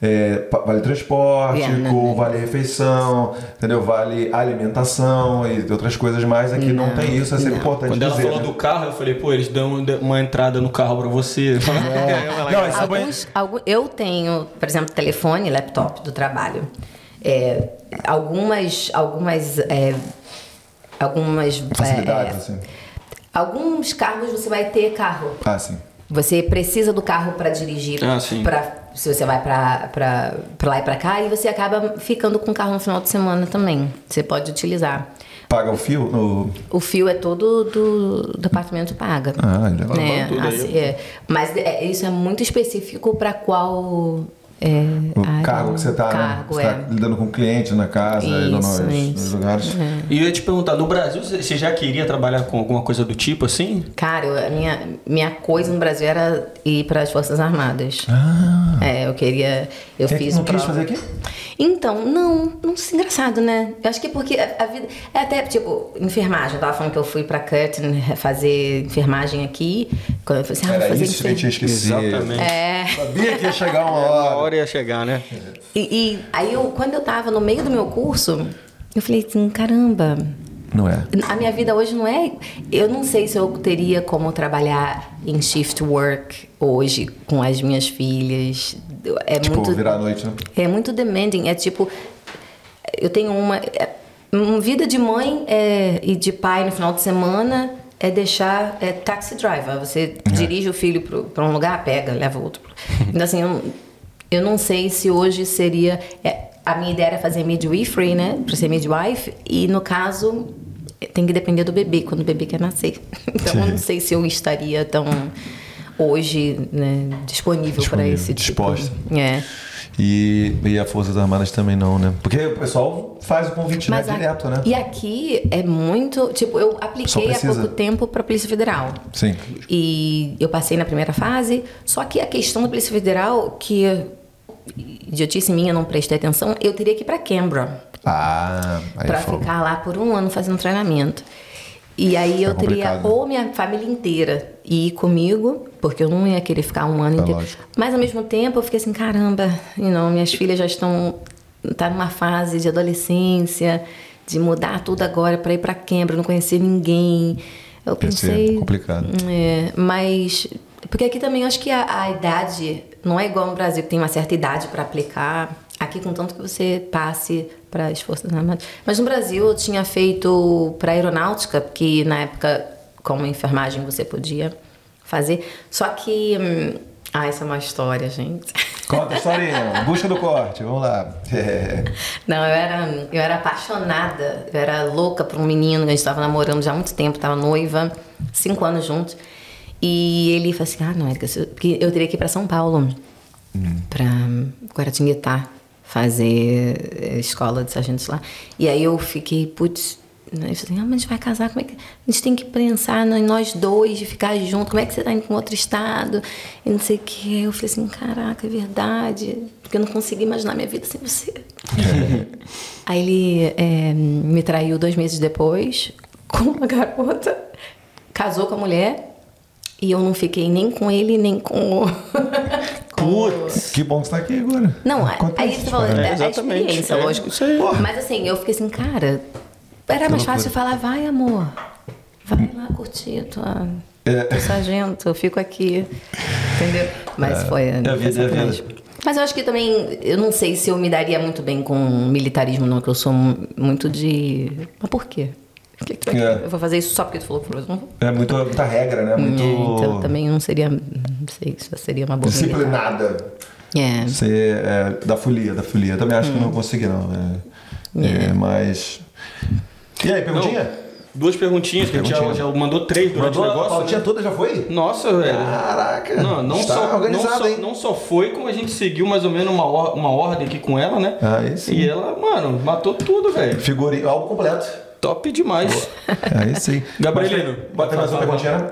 é, vale transporte, Yeah, não, com não. vale refeição, entendeu? Vale alimentação e outras coisas mais. Aqui não, Não, tem isso, é sempre não. importante Quando ela dizer. falou né? do carro, eu falei, pô, eles dão uma entrada no carro pra você. É bem- Alguns, algum- eu tenho, por exemplo, telefone, laptop do trabalho. É, algumas, algumas, é, algumas, Facilidades, é, assim. alguns cargos você vai ter carro. Ah, sim. Você precisa do carro para dirigir, Ah, sim. pra, se você vai para lá e para cá, e você acaba ficando com o carro no final de semana também. Você pode utilizar. Paga o fio? No... O fio é todo do departamento paga. Ah, legal. É, tudo aí. assim, é. Mas é, isso é muito específico para qual é, O área, cargo que você tá, né? Você é. tá lidando com cliente na casa, indo nos, Isso, nos isso. É. lugares. E eu ia te perguntar, no Brasil você já queria trabalhar com alguma coisa do tipo assim? Cara, eu- a minha, minha coisa no Brasil era ir para as Forças Armadas. Ah. É, eu queria. Eu Quer- fiz não quis prova. fazer aqui? Então, não, não sei, engraçado, né? Eu acho que é porque a, a vida. É até, tipo, enfermagem. Eu tava falando que eu fui pra Curtin fazer enfermagem aqui. Quando eu falei assim, ah, Era fazer isso que eu tinha esquecido. Exatamente. É. Sabia que ia chegar uma Uma hora. hora ia chegar, né? E, e aí, eu, quando eu tava no meio do meu curso, eu falei assim: caramba, Não é? a minha vida hoje não é. Eu não sei se eu teria como trabalhar em shift work hoje com as minhas filhas. É Tipo, muito virar a noite, né? é muito demanding. É tipo, eu tenho uma, é, uma vida de mãe é, e de pai no final de semana é deixar é, taxi driver. Você dirige o filho para um lugar, pega, leva outro. Então assim, eu, eu não sei se hoje seria é, a minha ideia era fazer midwifery, né, para ser midwife e no caso tem que depender do bebê quando o bebê quer nascer. Então eu não sei se eu estaria tão hoje né, disponível para esse tipo. disposta. É. E, e a Forças Armadas também não, né? Porque o pessoal faz o convite né, a- direto, né? E aqui é muito. Tipo, eu apliquei há pouco tempo para a Polícia Federal. Sim. E eu passei na primeira fase. Só que a questão da Polícia Federal, que idiotice minha, não prestei atenção, eu teria que ir para Canberra Ah, aí para é ficar lá por um ano fazendo treinamento. E aí eu teria né? ou minha família inteira ir comigo, porque eu não ia querer ficar um ano É inteiro. lógico. Mas ao mesmo tempo eu fiquei assim, caramba, you know, minhas filhas já estão tá numa fase de adolescência, de mudar tudo agora para ir para Canberra, não conhecer ninguém. Eu ser pensei, complicado. é, mas porque aqui também acho que a, a idade não é igual no Brasil que tem uma certa idade para aplicar. Aqui contanto que você passe para as forças armadas. Mas no Brasil eu tinha feito para aeronáutica, porque na época como enfermagem você podia fazer. Só que hum, ah, essa é uma história, gente. Conta a historinha, busca do corte, vamos lá. É. Não, eu era, eu era apaixonada, eu era louca por um menino, a gente estava namorando já há muito tempo, estava noiva, cinco anos juntos. E ele falou assim: ah, não, Erika, se- porque eu teria que ir para São Paulo, para Guaratinguetá, fazer eh, escola de sargentos lá. E aí eu fiquei, putz. né, Eu falei assim, ah, mas a gente vai casar, como é que. A gente tem que pensar em nós dois, de ficar junto, como é que você tá indo para outro estado? E não sei o quê. Eu falei assim, caraca, é verdade. Porque eu não consegui imaginar minha vida sem você. Aí ele é, me traiu dois meses depois com uma garota, casou com a mulher e eu não fiquei nem com ele nem com o. Putz. Que bom que você tá aqui agora. Não, Conta aí essa você falou, é, É, a experiência, É, lógico. isso aí. Mas assim, eu fiquei assim, cara, era mais fácil falar, vai amor, vai lá curtir tua, É. sargento, eu fico aqui. Entendeu? Mas foi. É a vida, foi é a sacanagem. vida. Mas eu acho que também, eu não sei se eu me daria muito bem com militarismo, não, que eu sou muito de. Mas por quê? Que que vai- É. Eu vou fazer isso só porque tu falou que. Não vou. É muito, muita regra, né? Muito É, então também não seria. Não sei se seria uma boa disciplinada. É. Você é da folia, da folia. Eu também acho que Hum. não consegui, não. É, é, mas. E aí, perguntinha? Não, duas perguntinhas, que a gente já, já mandou três durante Mandou o a negócio. pautinha né? toda já foi? Nossa, velho. Caraca! Não, não Está só, não, organizado, só, hein? não só foi, como a gente seguiu mais ou menos uma, or- uma ordem aqui com ela, né? Aí sim. E ela, mano, matou tudo, velho. Figurinha, álbum completo. Top demais. Aí sim. Gabrielino, Bota mais uma perguntinha, né?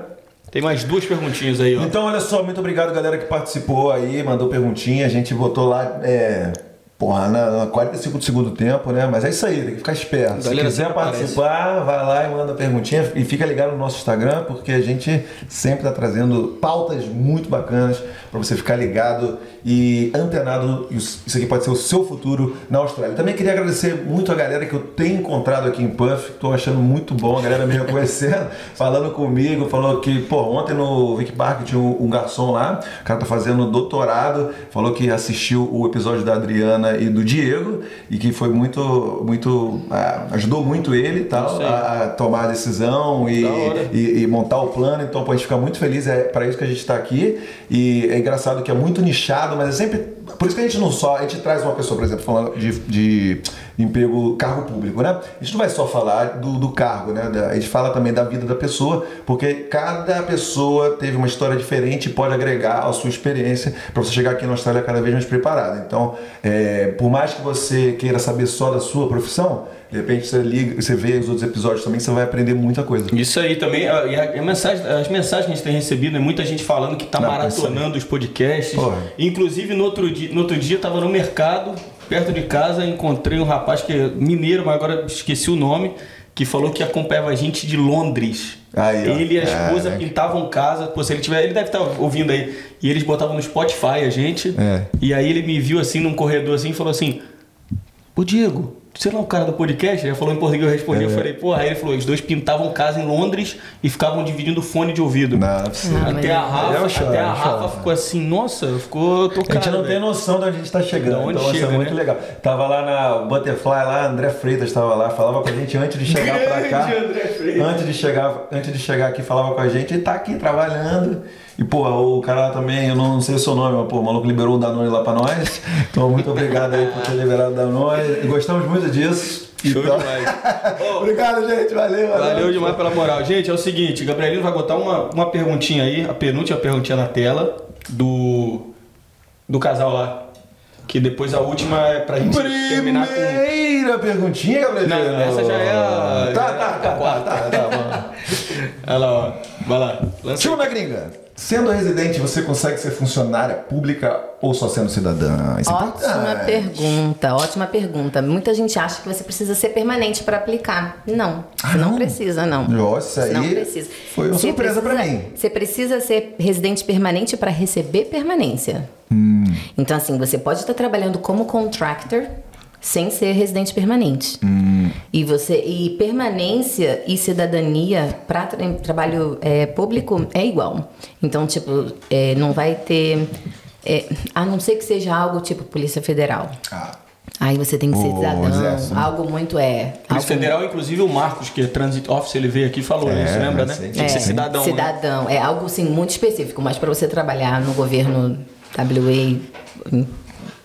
Tem mais duas perguntinhas aí, ó. Então, olha só, muito obrigado, galera, que participou aí, mandou perguntinha. A gente botou lá, é, porra, na, na 45 do segundo tempo, né? Mas é isso aí, tem que ficar esperto. Se quiser participar, vai lá e manda perguntinha. E fica ligado no nosso Instagram, porque a gente sempre tá trazendo pautas muito bacanas para você ficar ligado e antenado. Isso aqui pode ser o seu futuro na Austrália. Também queria agradecer muito a galera que eu tenho encontrado aqui em Puff, tô achando muito bom, a galera me reconhecendo, falando comigo, falou que, pô, ontem no Vic Park tinha um, um garçom lá, o cara tá fazendo doutorado, falou que assistiu o episódio da Adriana e do Diego e que foi muito, muito, ah, ajudou muito ele tal a, a tomar a decisão e, e, e montar o plano, então pô, a gente fica muito feliz, é para isso que a gente está aqui. E é engraçado que é muito nichado, mas é sempre. Por isso que a gente não só. A gente traz uma pessoa, por exemplo, falando de, de emprego, cargo público, né? A gente não vai só falar do, do cargo, né? A gente fala também da vida da pessoa, porque cada pessoa teve uma história diferente e pode agregar a sua experiência para você chegar aqui na Austrália cada vez mais preparado. Então, é, por mais que você queira saber só da sua profissão, de repente você liga, você vê os outros episódios também, você vai aprender muita coisa. Isso aí também, a- e a, a mensagem, as mensagens que a gente tem recebido é muita gente falando que tá Não, maratonando os podcasts. Porra. Inclusive, no outro dia, no outro dia eu tava no mercado, perto de casa, encontrei um rapaz que é mineiro, mas agora esqueci o nome, que falou que acompanhava a gente de Londres. Aí, ele e a esposa Caraca. pintavam casa, pô, se ele tiver, ele deve estar ouvindo aí. E eles botavam no Spotify a gente. É. E aí ele me viu assim num corredor assim e falou assim: Ô Diego, sei lá, o cara do podcast, ele falou em português, eu respondi, É. eu falei, porra, aí ele falou, os dois pintavam casa em Londres e ficavam dividindo fone de ouvido. Não, é Até a Rafa, choro, até a eu Rafa choro. ficou assim, nossa, ficou A tocada. gente não tem noção de onde a gente está chegando. De onde então, isso chega, é muito né? legal. Tava lá na Butterfly, lá, André Freitas estava lá, falava com a gente antes de chegar pra cá. André Freitas. Antes de chegar, antes de chegar aqui, falava com a gente, ele tá aqui trabalhando. E, pô, o cara lá também, eu não sei o seu nome, mas, pô, o maluco liberou o Danone lá pra nós. Então, muito obrigado aí por ter liberado o Danone. E gostamos muito disso. Show Então- demais. Obrigado, gente. Valeu, valeu. Valeu demais pela moral. Gente, é o seguinte, Gabrielino vai botar uma, uma perguntinha aí, a penúltima perguntinha na tela do, do casal lá. Que depois a última é pra gente terminar com. Primeira perguntinha, Gabriel. Não, essa já é a- Tá, tá, tá, tá, tá, tá, bom. Olha lá, ó. Vai lá. Lança Tio na gringa. Sendo residente, você consegue ser funcionária pública ou só sendo cidadã? Isso é Ótima importante. pergunta, ótima pergunta. Muita gente acha que você precisa ser permanente para aplicar. Não, você não, não? precisa, não. Nossa, Você não aí precisa. foi uma Você surpresa precisa- mim. Você precisa ser residente permanente para receber permanência. Hum. Então, assim, você pode estar trabalhando como contractor sem ser residente permanente. Hum. E você e permanência e cidadania para trabalho é, público é igual. Então, tipo, é, não vai ter é, a não ser que seja algo tipo Polícia Federal. Ah, Aí você tem que ser cidadão, exército, né? algo muito é. Polícia algo- Federal, inclusive o Marcos, que é Transit Office, ele veio aqui e falou É, isso, lembra, né? Tinha que ser É, cidadão. né? Cidadão. É algo assim muito específico, mas para você trabalhar no governo WA, em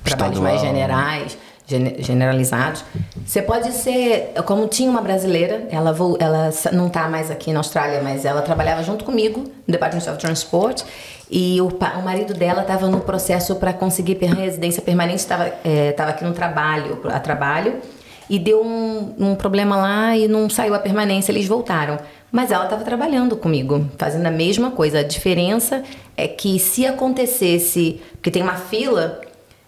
trabalhos mais generais, gene- generalizados, você pode ser, como tinha uma brasileira, ela, vo- ela não está mais aqui na Austrália, mas ela trabalhava junto comigo no Department of Transport. E o, o marido dela estava no processo para conseguir residência permanente, estava estava aqui no trabalho, a trabalho, e deu um, um problema lá e não saiu a permanência, eles voltaram. Mas ela estava trabalhando comigo, fazendo a mesma coisa. A diferença é que se acontecesse, porque tem uma fila,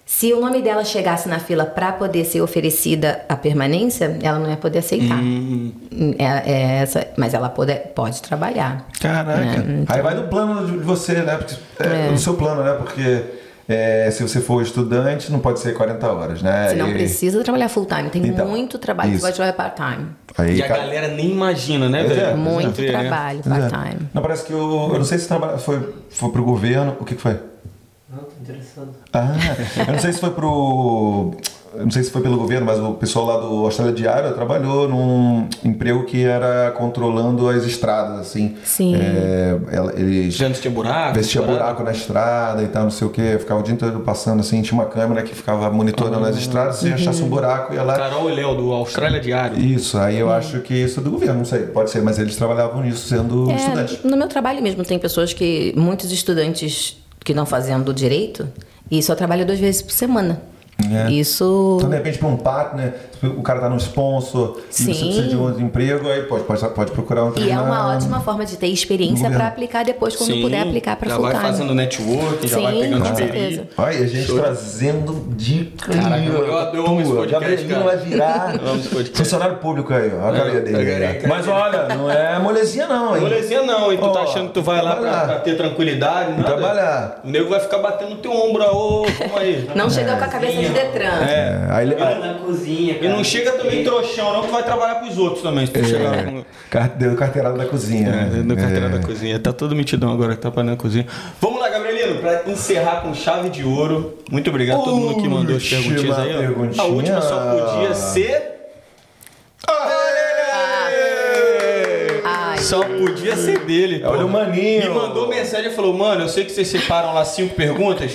se o nome dela chegasse na fila para poder ser oferecida a permanência, ela não ia poder aceitar. É, é essa, mas ela pode, pode trabalhar. Caraca. É, Aí vai do plano de você, né? Porque, é, É. Do seu plano, né? Porque é, se você for estudante, não pode ser 40 horas, né? Você não E- precisa trabalhar full time, tem Então, muito trabalho. isso. Você pode trabalhar part-time. Aí, E a ca- galera nem imagina, né, velho? é, Muito né? trabalho, é. part-time. Não, parece que o. Eu não sei se trabalha, foi, foi pro governo. O que, que foi? Não, tô interessado. Ah, eu não sei se foi pro. Eu não sei se foi pelo governo, mas o pessoal lá do Austrália Diário trabalhou num emprego que era controlando as estradas, assim. Sim. É, ela- eles Já antes tinha buraco? Tinha parada? buraco na estrada e tal, não sei o que. Ficava o dia inteiro passando assim, tinha uma câmera que ficava monitorando as estradas, se achasse um buraco, ia lá. Carol e Léo, do Austrália Diário. Isso, aí eu acho que isso é do governo, não sei, pode ser, mas eles trabalhavam nisso sendo estudantes. É, no meu trabalho mesmo tem pessoas que. Muitos estudantes que estão fazendo direito e só trabalham duas vezes por semana. É. Isso. Então, de repente, para um partner, o cara tá no sponsor e você Sim. precisa de um outro emprego, aí pode, pode, pode procurar um E é uma ótima forma de ter experiência para aplicar depois quando Sim, puder aplicar para Já full vai time. fazendo network, já vai Sim, pegando com experiência. certeza. Olha, a gente trazendo dicas. Caraca, eu- eu amo esse podcast, cara. vai virar funcionário público aí, ó. A carinha dele. Mas olha, não é molezinha não, hein? Molezinha não, e tu tá Ó, achando que tu vai lá pra, ter tranquilidade, nada. Trabalhar. O nego vai ficar batendo no teu ombro, ô, vamos aí. Não chega com a cabeça de Detran. É. É, aí ele... Na cozinha, E cara. não chega também trouxão, não, que vai trabalhar pros outros também, se tu chegar com... Deu carteirada da cozinha. É, né? no carteira É. da cozinha. Tá todo mitidão agora que tá parando na cozinha. Vamos lá, Gabrielino, pra encerrar com chave de ouro. Muito obrigado a todo mundo que mandou as Última perguntinhas aí. perguntinha. A última só podia ser. Ai. Só podia ser dele. Olha o maninho. Me mandou mensagem e falou: Mano, eu sei que vocês separam lá cinco perguntas.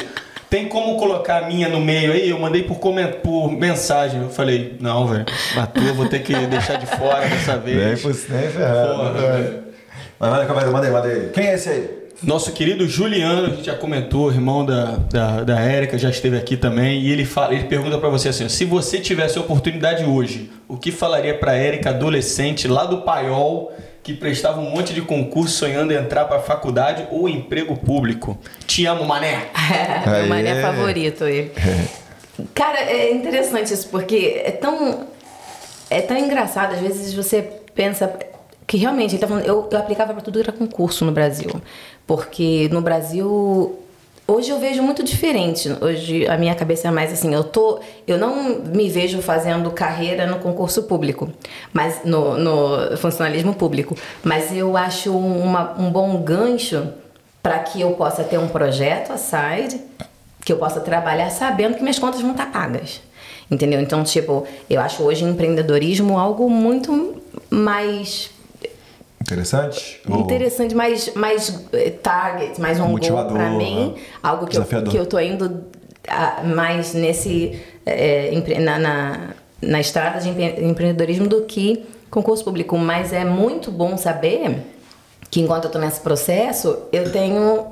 Tem como colocar a minha no meio aí? Eu mandei por, coment... por mensagem. Eu falei: Não, velho. A tua vou ter que deixar de fora dessa Nem vez. por nem ferrado. Porra. Mas manda, aí, manda aí, manda aí. Quem é esse aí? Nosso querido Juliano, a gente já comentou, irmão da, da, da Érica, já esteve aqui também, e ele, fala, ele pergunta pra você assim: se você tivesse a oportunidade hoje, o que falaria pra Érica, adolescente, lá do Paiol, que prestava um monte de concurso sonhando em entrar pra faculdade ou emprego público? Te amo, mané! É, meu mané favorito. ele. Cara, é interessante isso, porque é tão. É tão engraçado, às vezes você pensa que realmente, ele tá falando, eu, eu aplicava para tudo que era concurso no Brasil. Porque no Brasil. Hoje eu vejo muito diferente. Hoje a minha cabeça é mais assim, eu tô, eu não me vejo fazendo carreira no concurso público, mas no, no funcionalismo público, mas eu acho uma, um bom gancho para que eu possa ter um projeto a side, que eu possa trabalhar sabendo que minhas contas vão estar pagas. Entendeu? Então, tipo, eu acho hoje empreendedorismo algo muito mais Interessante? Ou- interessante, mais, mais eh, target, mais um Motivador, pra mim. né? Algo que eu, que eu tô indo ah, mais nesse empre- na, na, na estrada de empre- empreendedorismo do que concurso público. Mas é muito bom saber que enquanto eu tô nesse processo, eu tenho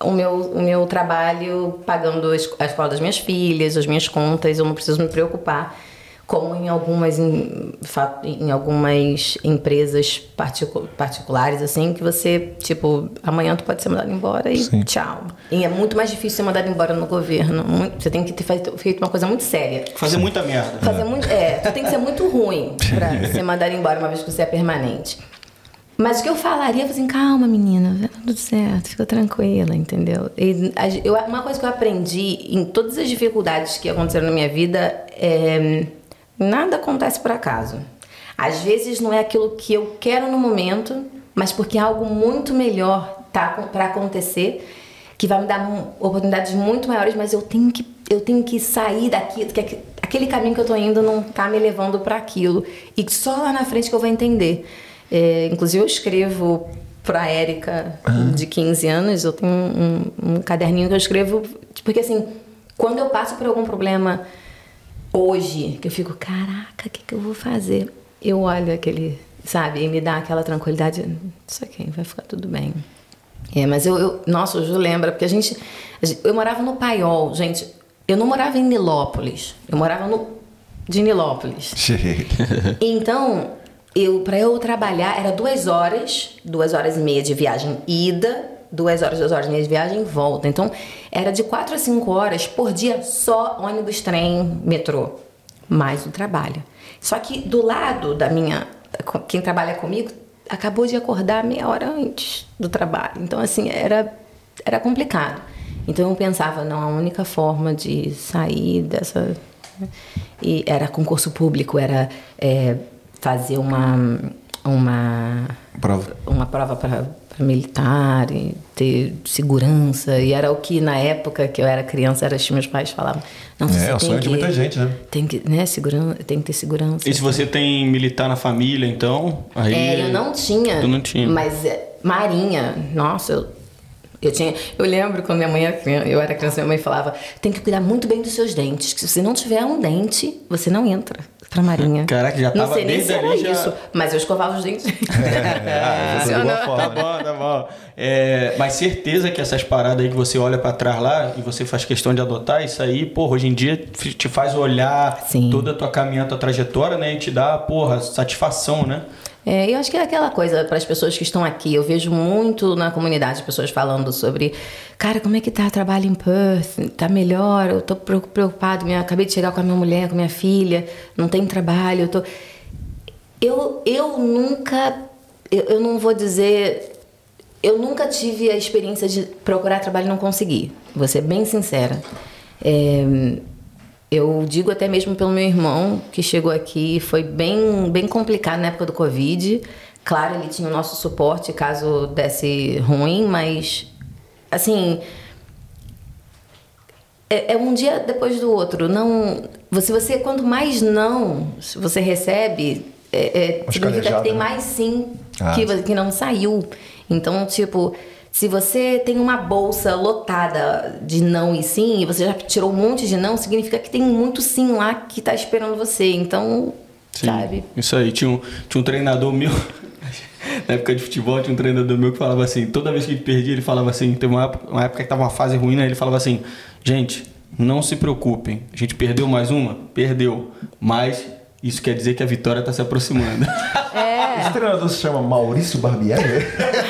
o meu, o meu trabalho pagando a escola das minhas filhas, as minhas contas, eu não preciso me preocupar. Como em algumas, em, em algumas empresas particu- particulares, assim, que você, tipo, amanhã tu pode ser mandado embora e Sim. tchau. E é muito mais difícil ser mandado embora no governo. Muito- você tem que ter feito, feito uma coisa muito séria. Fazer muita merda. Fazer muito, é, tu tem que ser muito ruim pra ser mandado embora uma vez que você é permanente. Mas o que eu falaria é assim, calma menina, vai dar tudo certo, fica tranquila, entendeu? E eu- uma coisa que eu aprendi em todas as dificuldades que aconteceram na minha vida é nada acontece por acaso. Às vezes não é aquilo que eu quero no momento, mas porque algo muito melhor tá para acontecer que vai me dar oportunidades muito maiores, mas eu tenho que eu tenho que sair daqui, que aqu- aquele caminho que eu tô indo não tá me levando para aquilo e só lá na frente que eu vou entender. É, inclusive eu escrevo para Érica de 15 anos, eu tenho um, um caderninho que eu escrevo porque assim, quando eu passo por algum problema hoje, que eu fico, caraca, o que, que eu vou fazer? Eu olho aquele, sabe, e me dá aquela tranquilidade, isso aqui vai ficar tudo bem. É, mas eu, eu nossa, o Ju lembra, porque a gente, a gente- eu morava no Paiol, gente, eu não morava em Nilópolis, eu morava no, de Nilópolis. Então, eu para eu trabalhar era duas horas, duas horas e meia de viagem ida, duas horas, duas horas e meia de viagem volta. Então, era de quatro a cinco horas por dia só ônibus, trem, metrô, mais o trabalho. Só que do lado da minha, quem trabalha comigo acabou de acordar meia hora antes do trabalho. Então, assim, era era complicado. Então eu pensava, não, a única forma de sair dessa e era concurso público, era é, fazer uma uma Prova. uma prova para militar e ter segurança e era o que na época que eu era criança era os que meus pais falavam não É, você é o tem sonho de que- muita gente, né? tem que né segurança tem que ter segurança E se você tem militar na família, então. Aí... é, eu não tinha. Tu não tinha. Mas é, Marinha, nossa, eu, eu tinha. Eu lembro quando minha mãe era criança, eu era criança, minha mãe falava: tem que cuidar muito bem dos seus dentes. Que se você não tiver um dente, você não entra pra Marinha. Caraca, já Não tava sei nem desde se era já- isso, mas eu escovava os dentes. Ah, você ligou a Tá forma. bom, tá bom. É, mas certeza que essas paradas aí que você olha pra trás lá e você faz questão de adotar, isso aí, porra, hoje em dia te faz olhar Sim. toda a tua caminhada, tua trajetória, né? E te dá, porra, satisfação, né? É, eu acho que é aquela coisa para as pessoas que estão aqui. Eu vejo muito na comunidade pessoas falando sobre, cara, como é que tá o trabalho em Perth? Tá melhor? Eu tô preo- preocupado. Minha, acabei de chegar com a minha mulher, com a minha filha, não tem trabalho. Eu tô. Eu, eu nunca. Eu, eu não vou dizer. Eu nunca tive a experiência de procurar trabalho e não conseguir. Vou ser bem sincera. É, eu digo até mesmo pelo meu irmão que chegou aqui, foi bem, bem complicado na época do Covid. Claro, ele tinha o nosso suporte caso desse ruim, mas assim, é, é um dia depois do outro. Não, você, você quanto mais não você recebe, é, é, significa que tem né? mais sim Ah. que, que não saiu. Então, tipo, se você tem uma bolsa lotada de não e sim, e você já tirou um monte de não, significa que tem muito sim lá que tá esperando você. Então, Sim, sabe? Isso aí. Tinha um, tinha um treinador meu. Na época de futebol, tinha um treinador meu que falava assim: toda vez que ele perdia, ele falava assim. Teve uma época, uma época que tava uma fase ruim, né? Ele falava assim: gente, não se preocupem. A gente perdeu mais uma? Perdeu. Mas isso quer dizer que a vitória tá se aproximando. Esse treinador se chama Maurício Barbieri?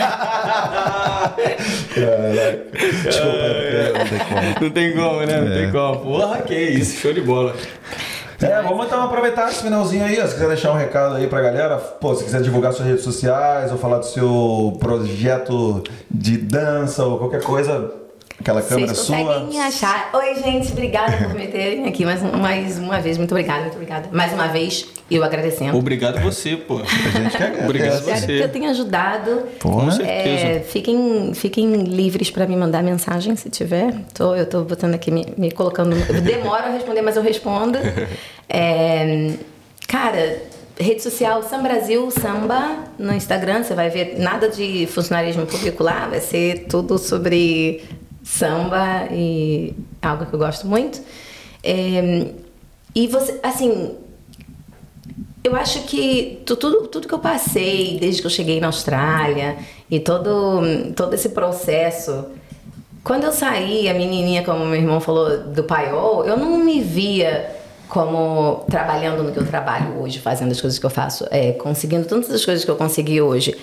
Caraca. Desculpa, é não tem como. não tem como, né? Não É. tem como. Porra, que isso. Show de bola. É, vamos então aproveitar esse finalzinho aí, ó. Se quiser deixar um recado aí pra galera, pô, se quiser divulgar suas redes sociais ou falar do seu projeto de dança ou qualquer coisa, Aquela câmera Vocês sua. conseguem me achar. Oi, gente, obrigada por me terem aqui mais, mais uma vez. Muito obrigada, muito obrigada. Mais uma vez, eu agradecendo. Obrigado você, pô. A gente que agradece. Obrigado Espero você. que eu tenha ajudado. Com certeza. É, fiquem, fiquem livres para me mandar mensagem se tiver. Tô, eu tô botando aqui, me, me colocando. eu Demoro a responder, mas eu respondo. É, cara, rede social Sam Brasil Samba no Instagram. Você vai ver nada de funcionarismo público lá. Vai ser tudo sobre samba e algo que eu gosto muito. É, e você, assim, eu acho que tu- tudo, tudo que eu passei desde que eu cheguei na Austrália e todo, todo esse processo. Quando eu saí, a menininha, como meu irmão falou, do paiol, eu não me via como trabalhando no que eu trabalho hoje, fazendo as coisas que eu faço, é, conseguindo tantas as coisas que eu consegui hoje.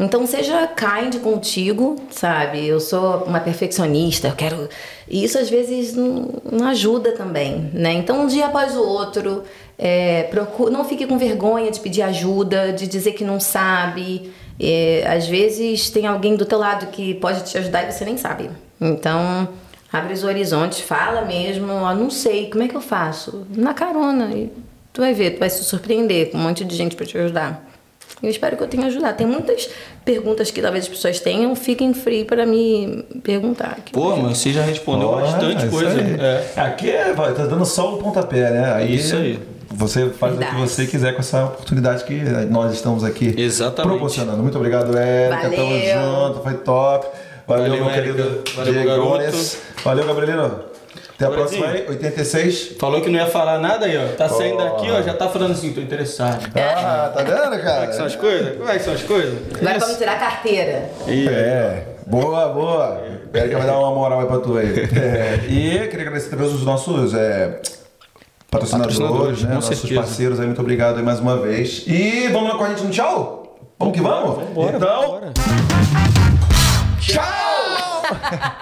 Então seja kind contigo, sabe? Eu sou uma perfeccionista, eu quero. E isso às vezes não, ajuda também, né? Então um dia após o outro, é, não fique com vergonha de pedir ajuda, de dizer que não sabe. É, às vezes tem alguém do teu lado que pode te ajudar e você nem sabe. Então abre os horizontes, fala mesmo, ó, não sei, como é que eu faço? Na carona. E tu vai ver, tu vai se surpreender com um monte de gente para te ajudar. Eu espero que eu tenha ajudado. Tem muitas perguntas que talvez as pessoas tenham, fiquem free para me perguntar. Pô, mano, você já respondeu Ó, bastante coisa. aí. É. Aqui é, tá dando só o pontapé, né? Aí Isso aí. Você faz o que Verdade. você quiser com essa oportunidade que nós estamos aqui Exatamente. proporcionando. Muito obrigado, Érica. Tamo Valeu. junto, foi top. Valeu, Valeu, meu Érica. querido Valeu, Diego garoto. Gomes. Valeu, Gabrielino. Até a próxima aí, 86. Falou que não ia falar nada aí, ó. Tá saindo Ó. daqui, ó, já tá falando assim, tô interessado. Ah, tá vendo, Como é que são cara? as coisas? Como é que são as coisas? Agora vamos tirar a carteira. E- É, boa, boa. Érica vai dar uma moral aí pra tu aí. É, e queria agradecer também os nossos é, patrocinadores, Patrocinadores, né? Nossos certeza. parceiros aí, muito obrigado aí mais uma vez. E vamos lá com a gente no tchau? Vamos que vamos? Vambora, então, vambora. tchau!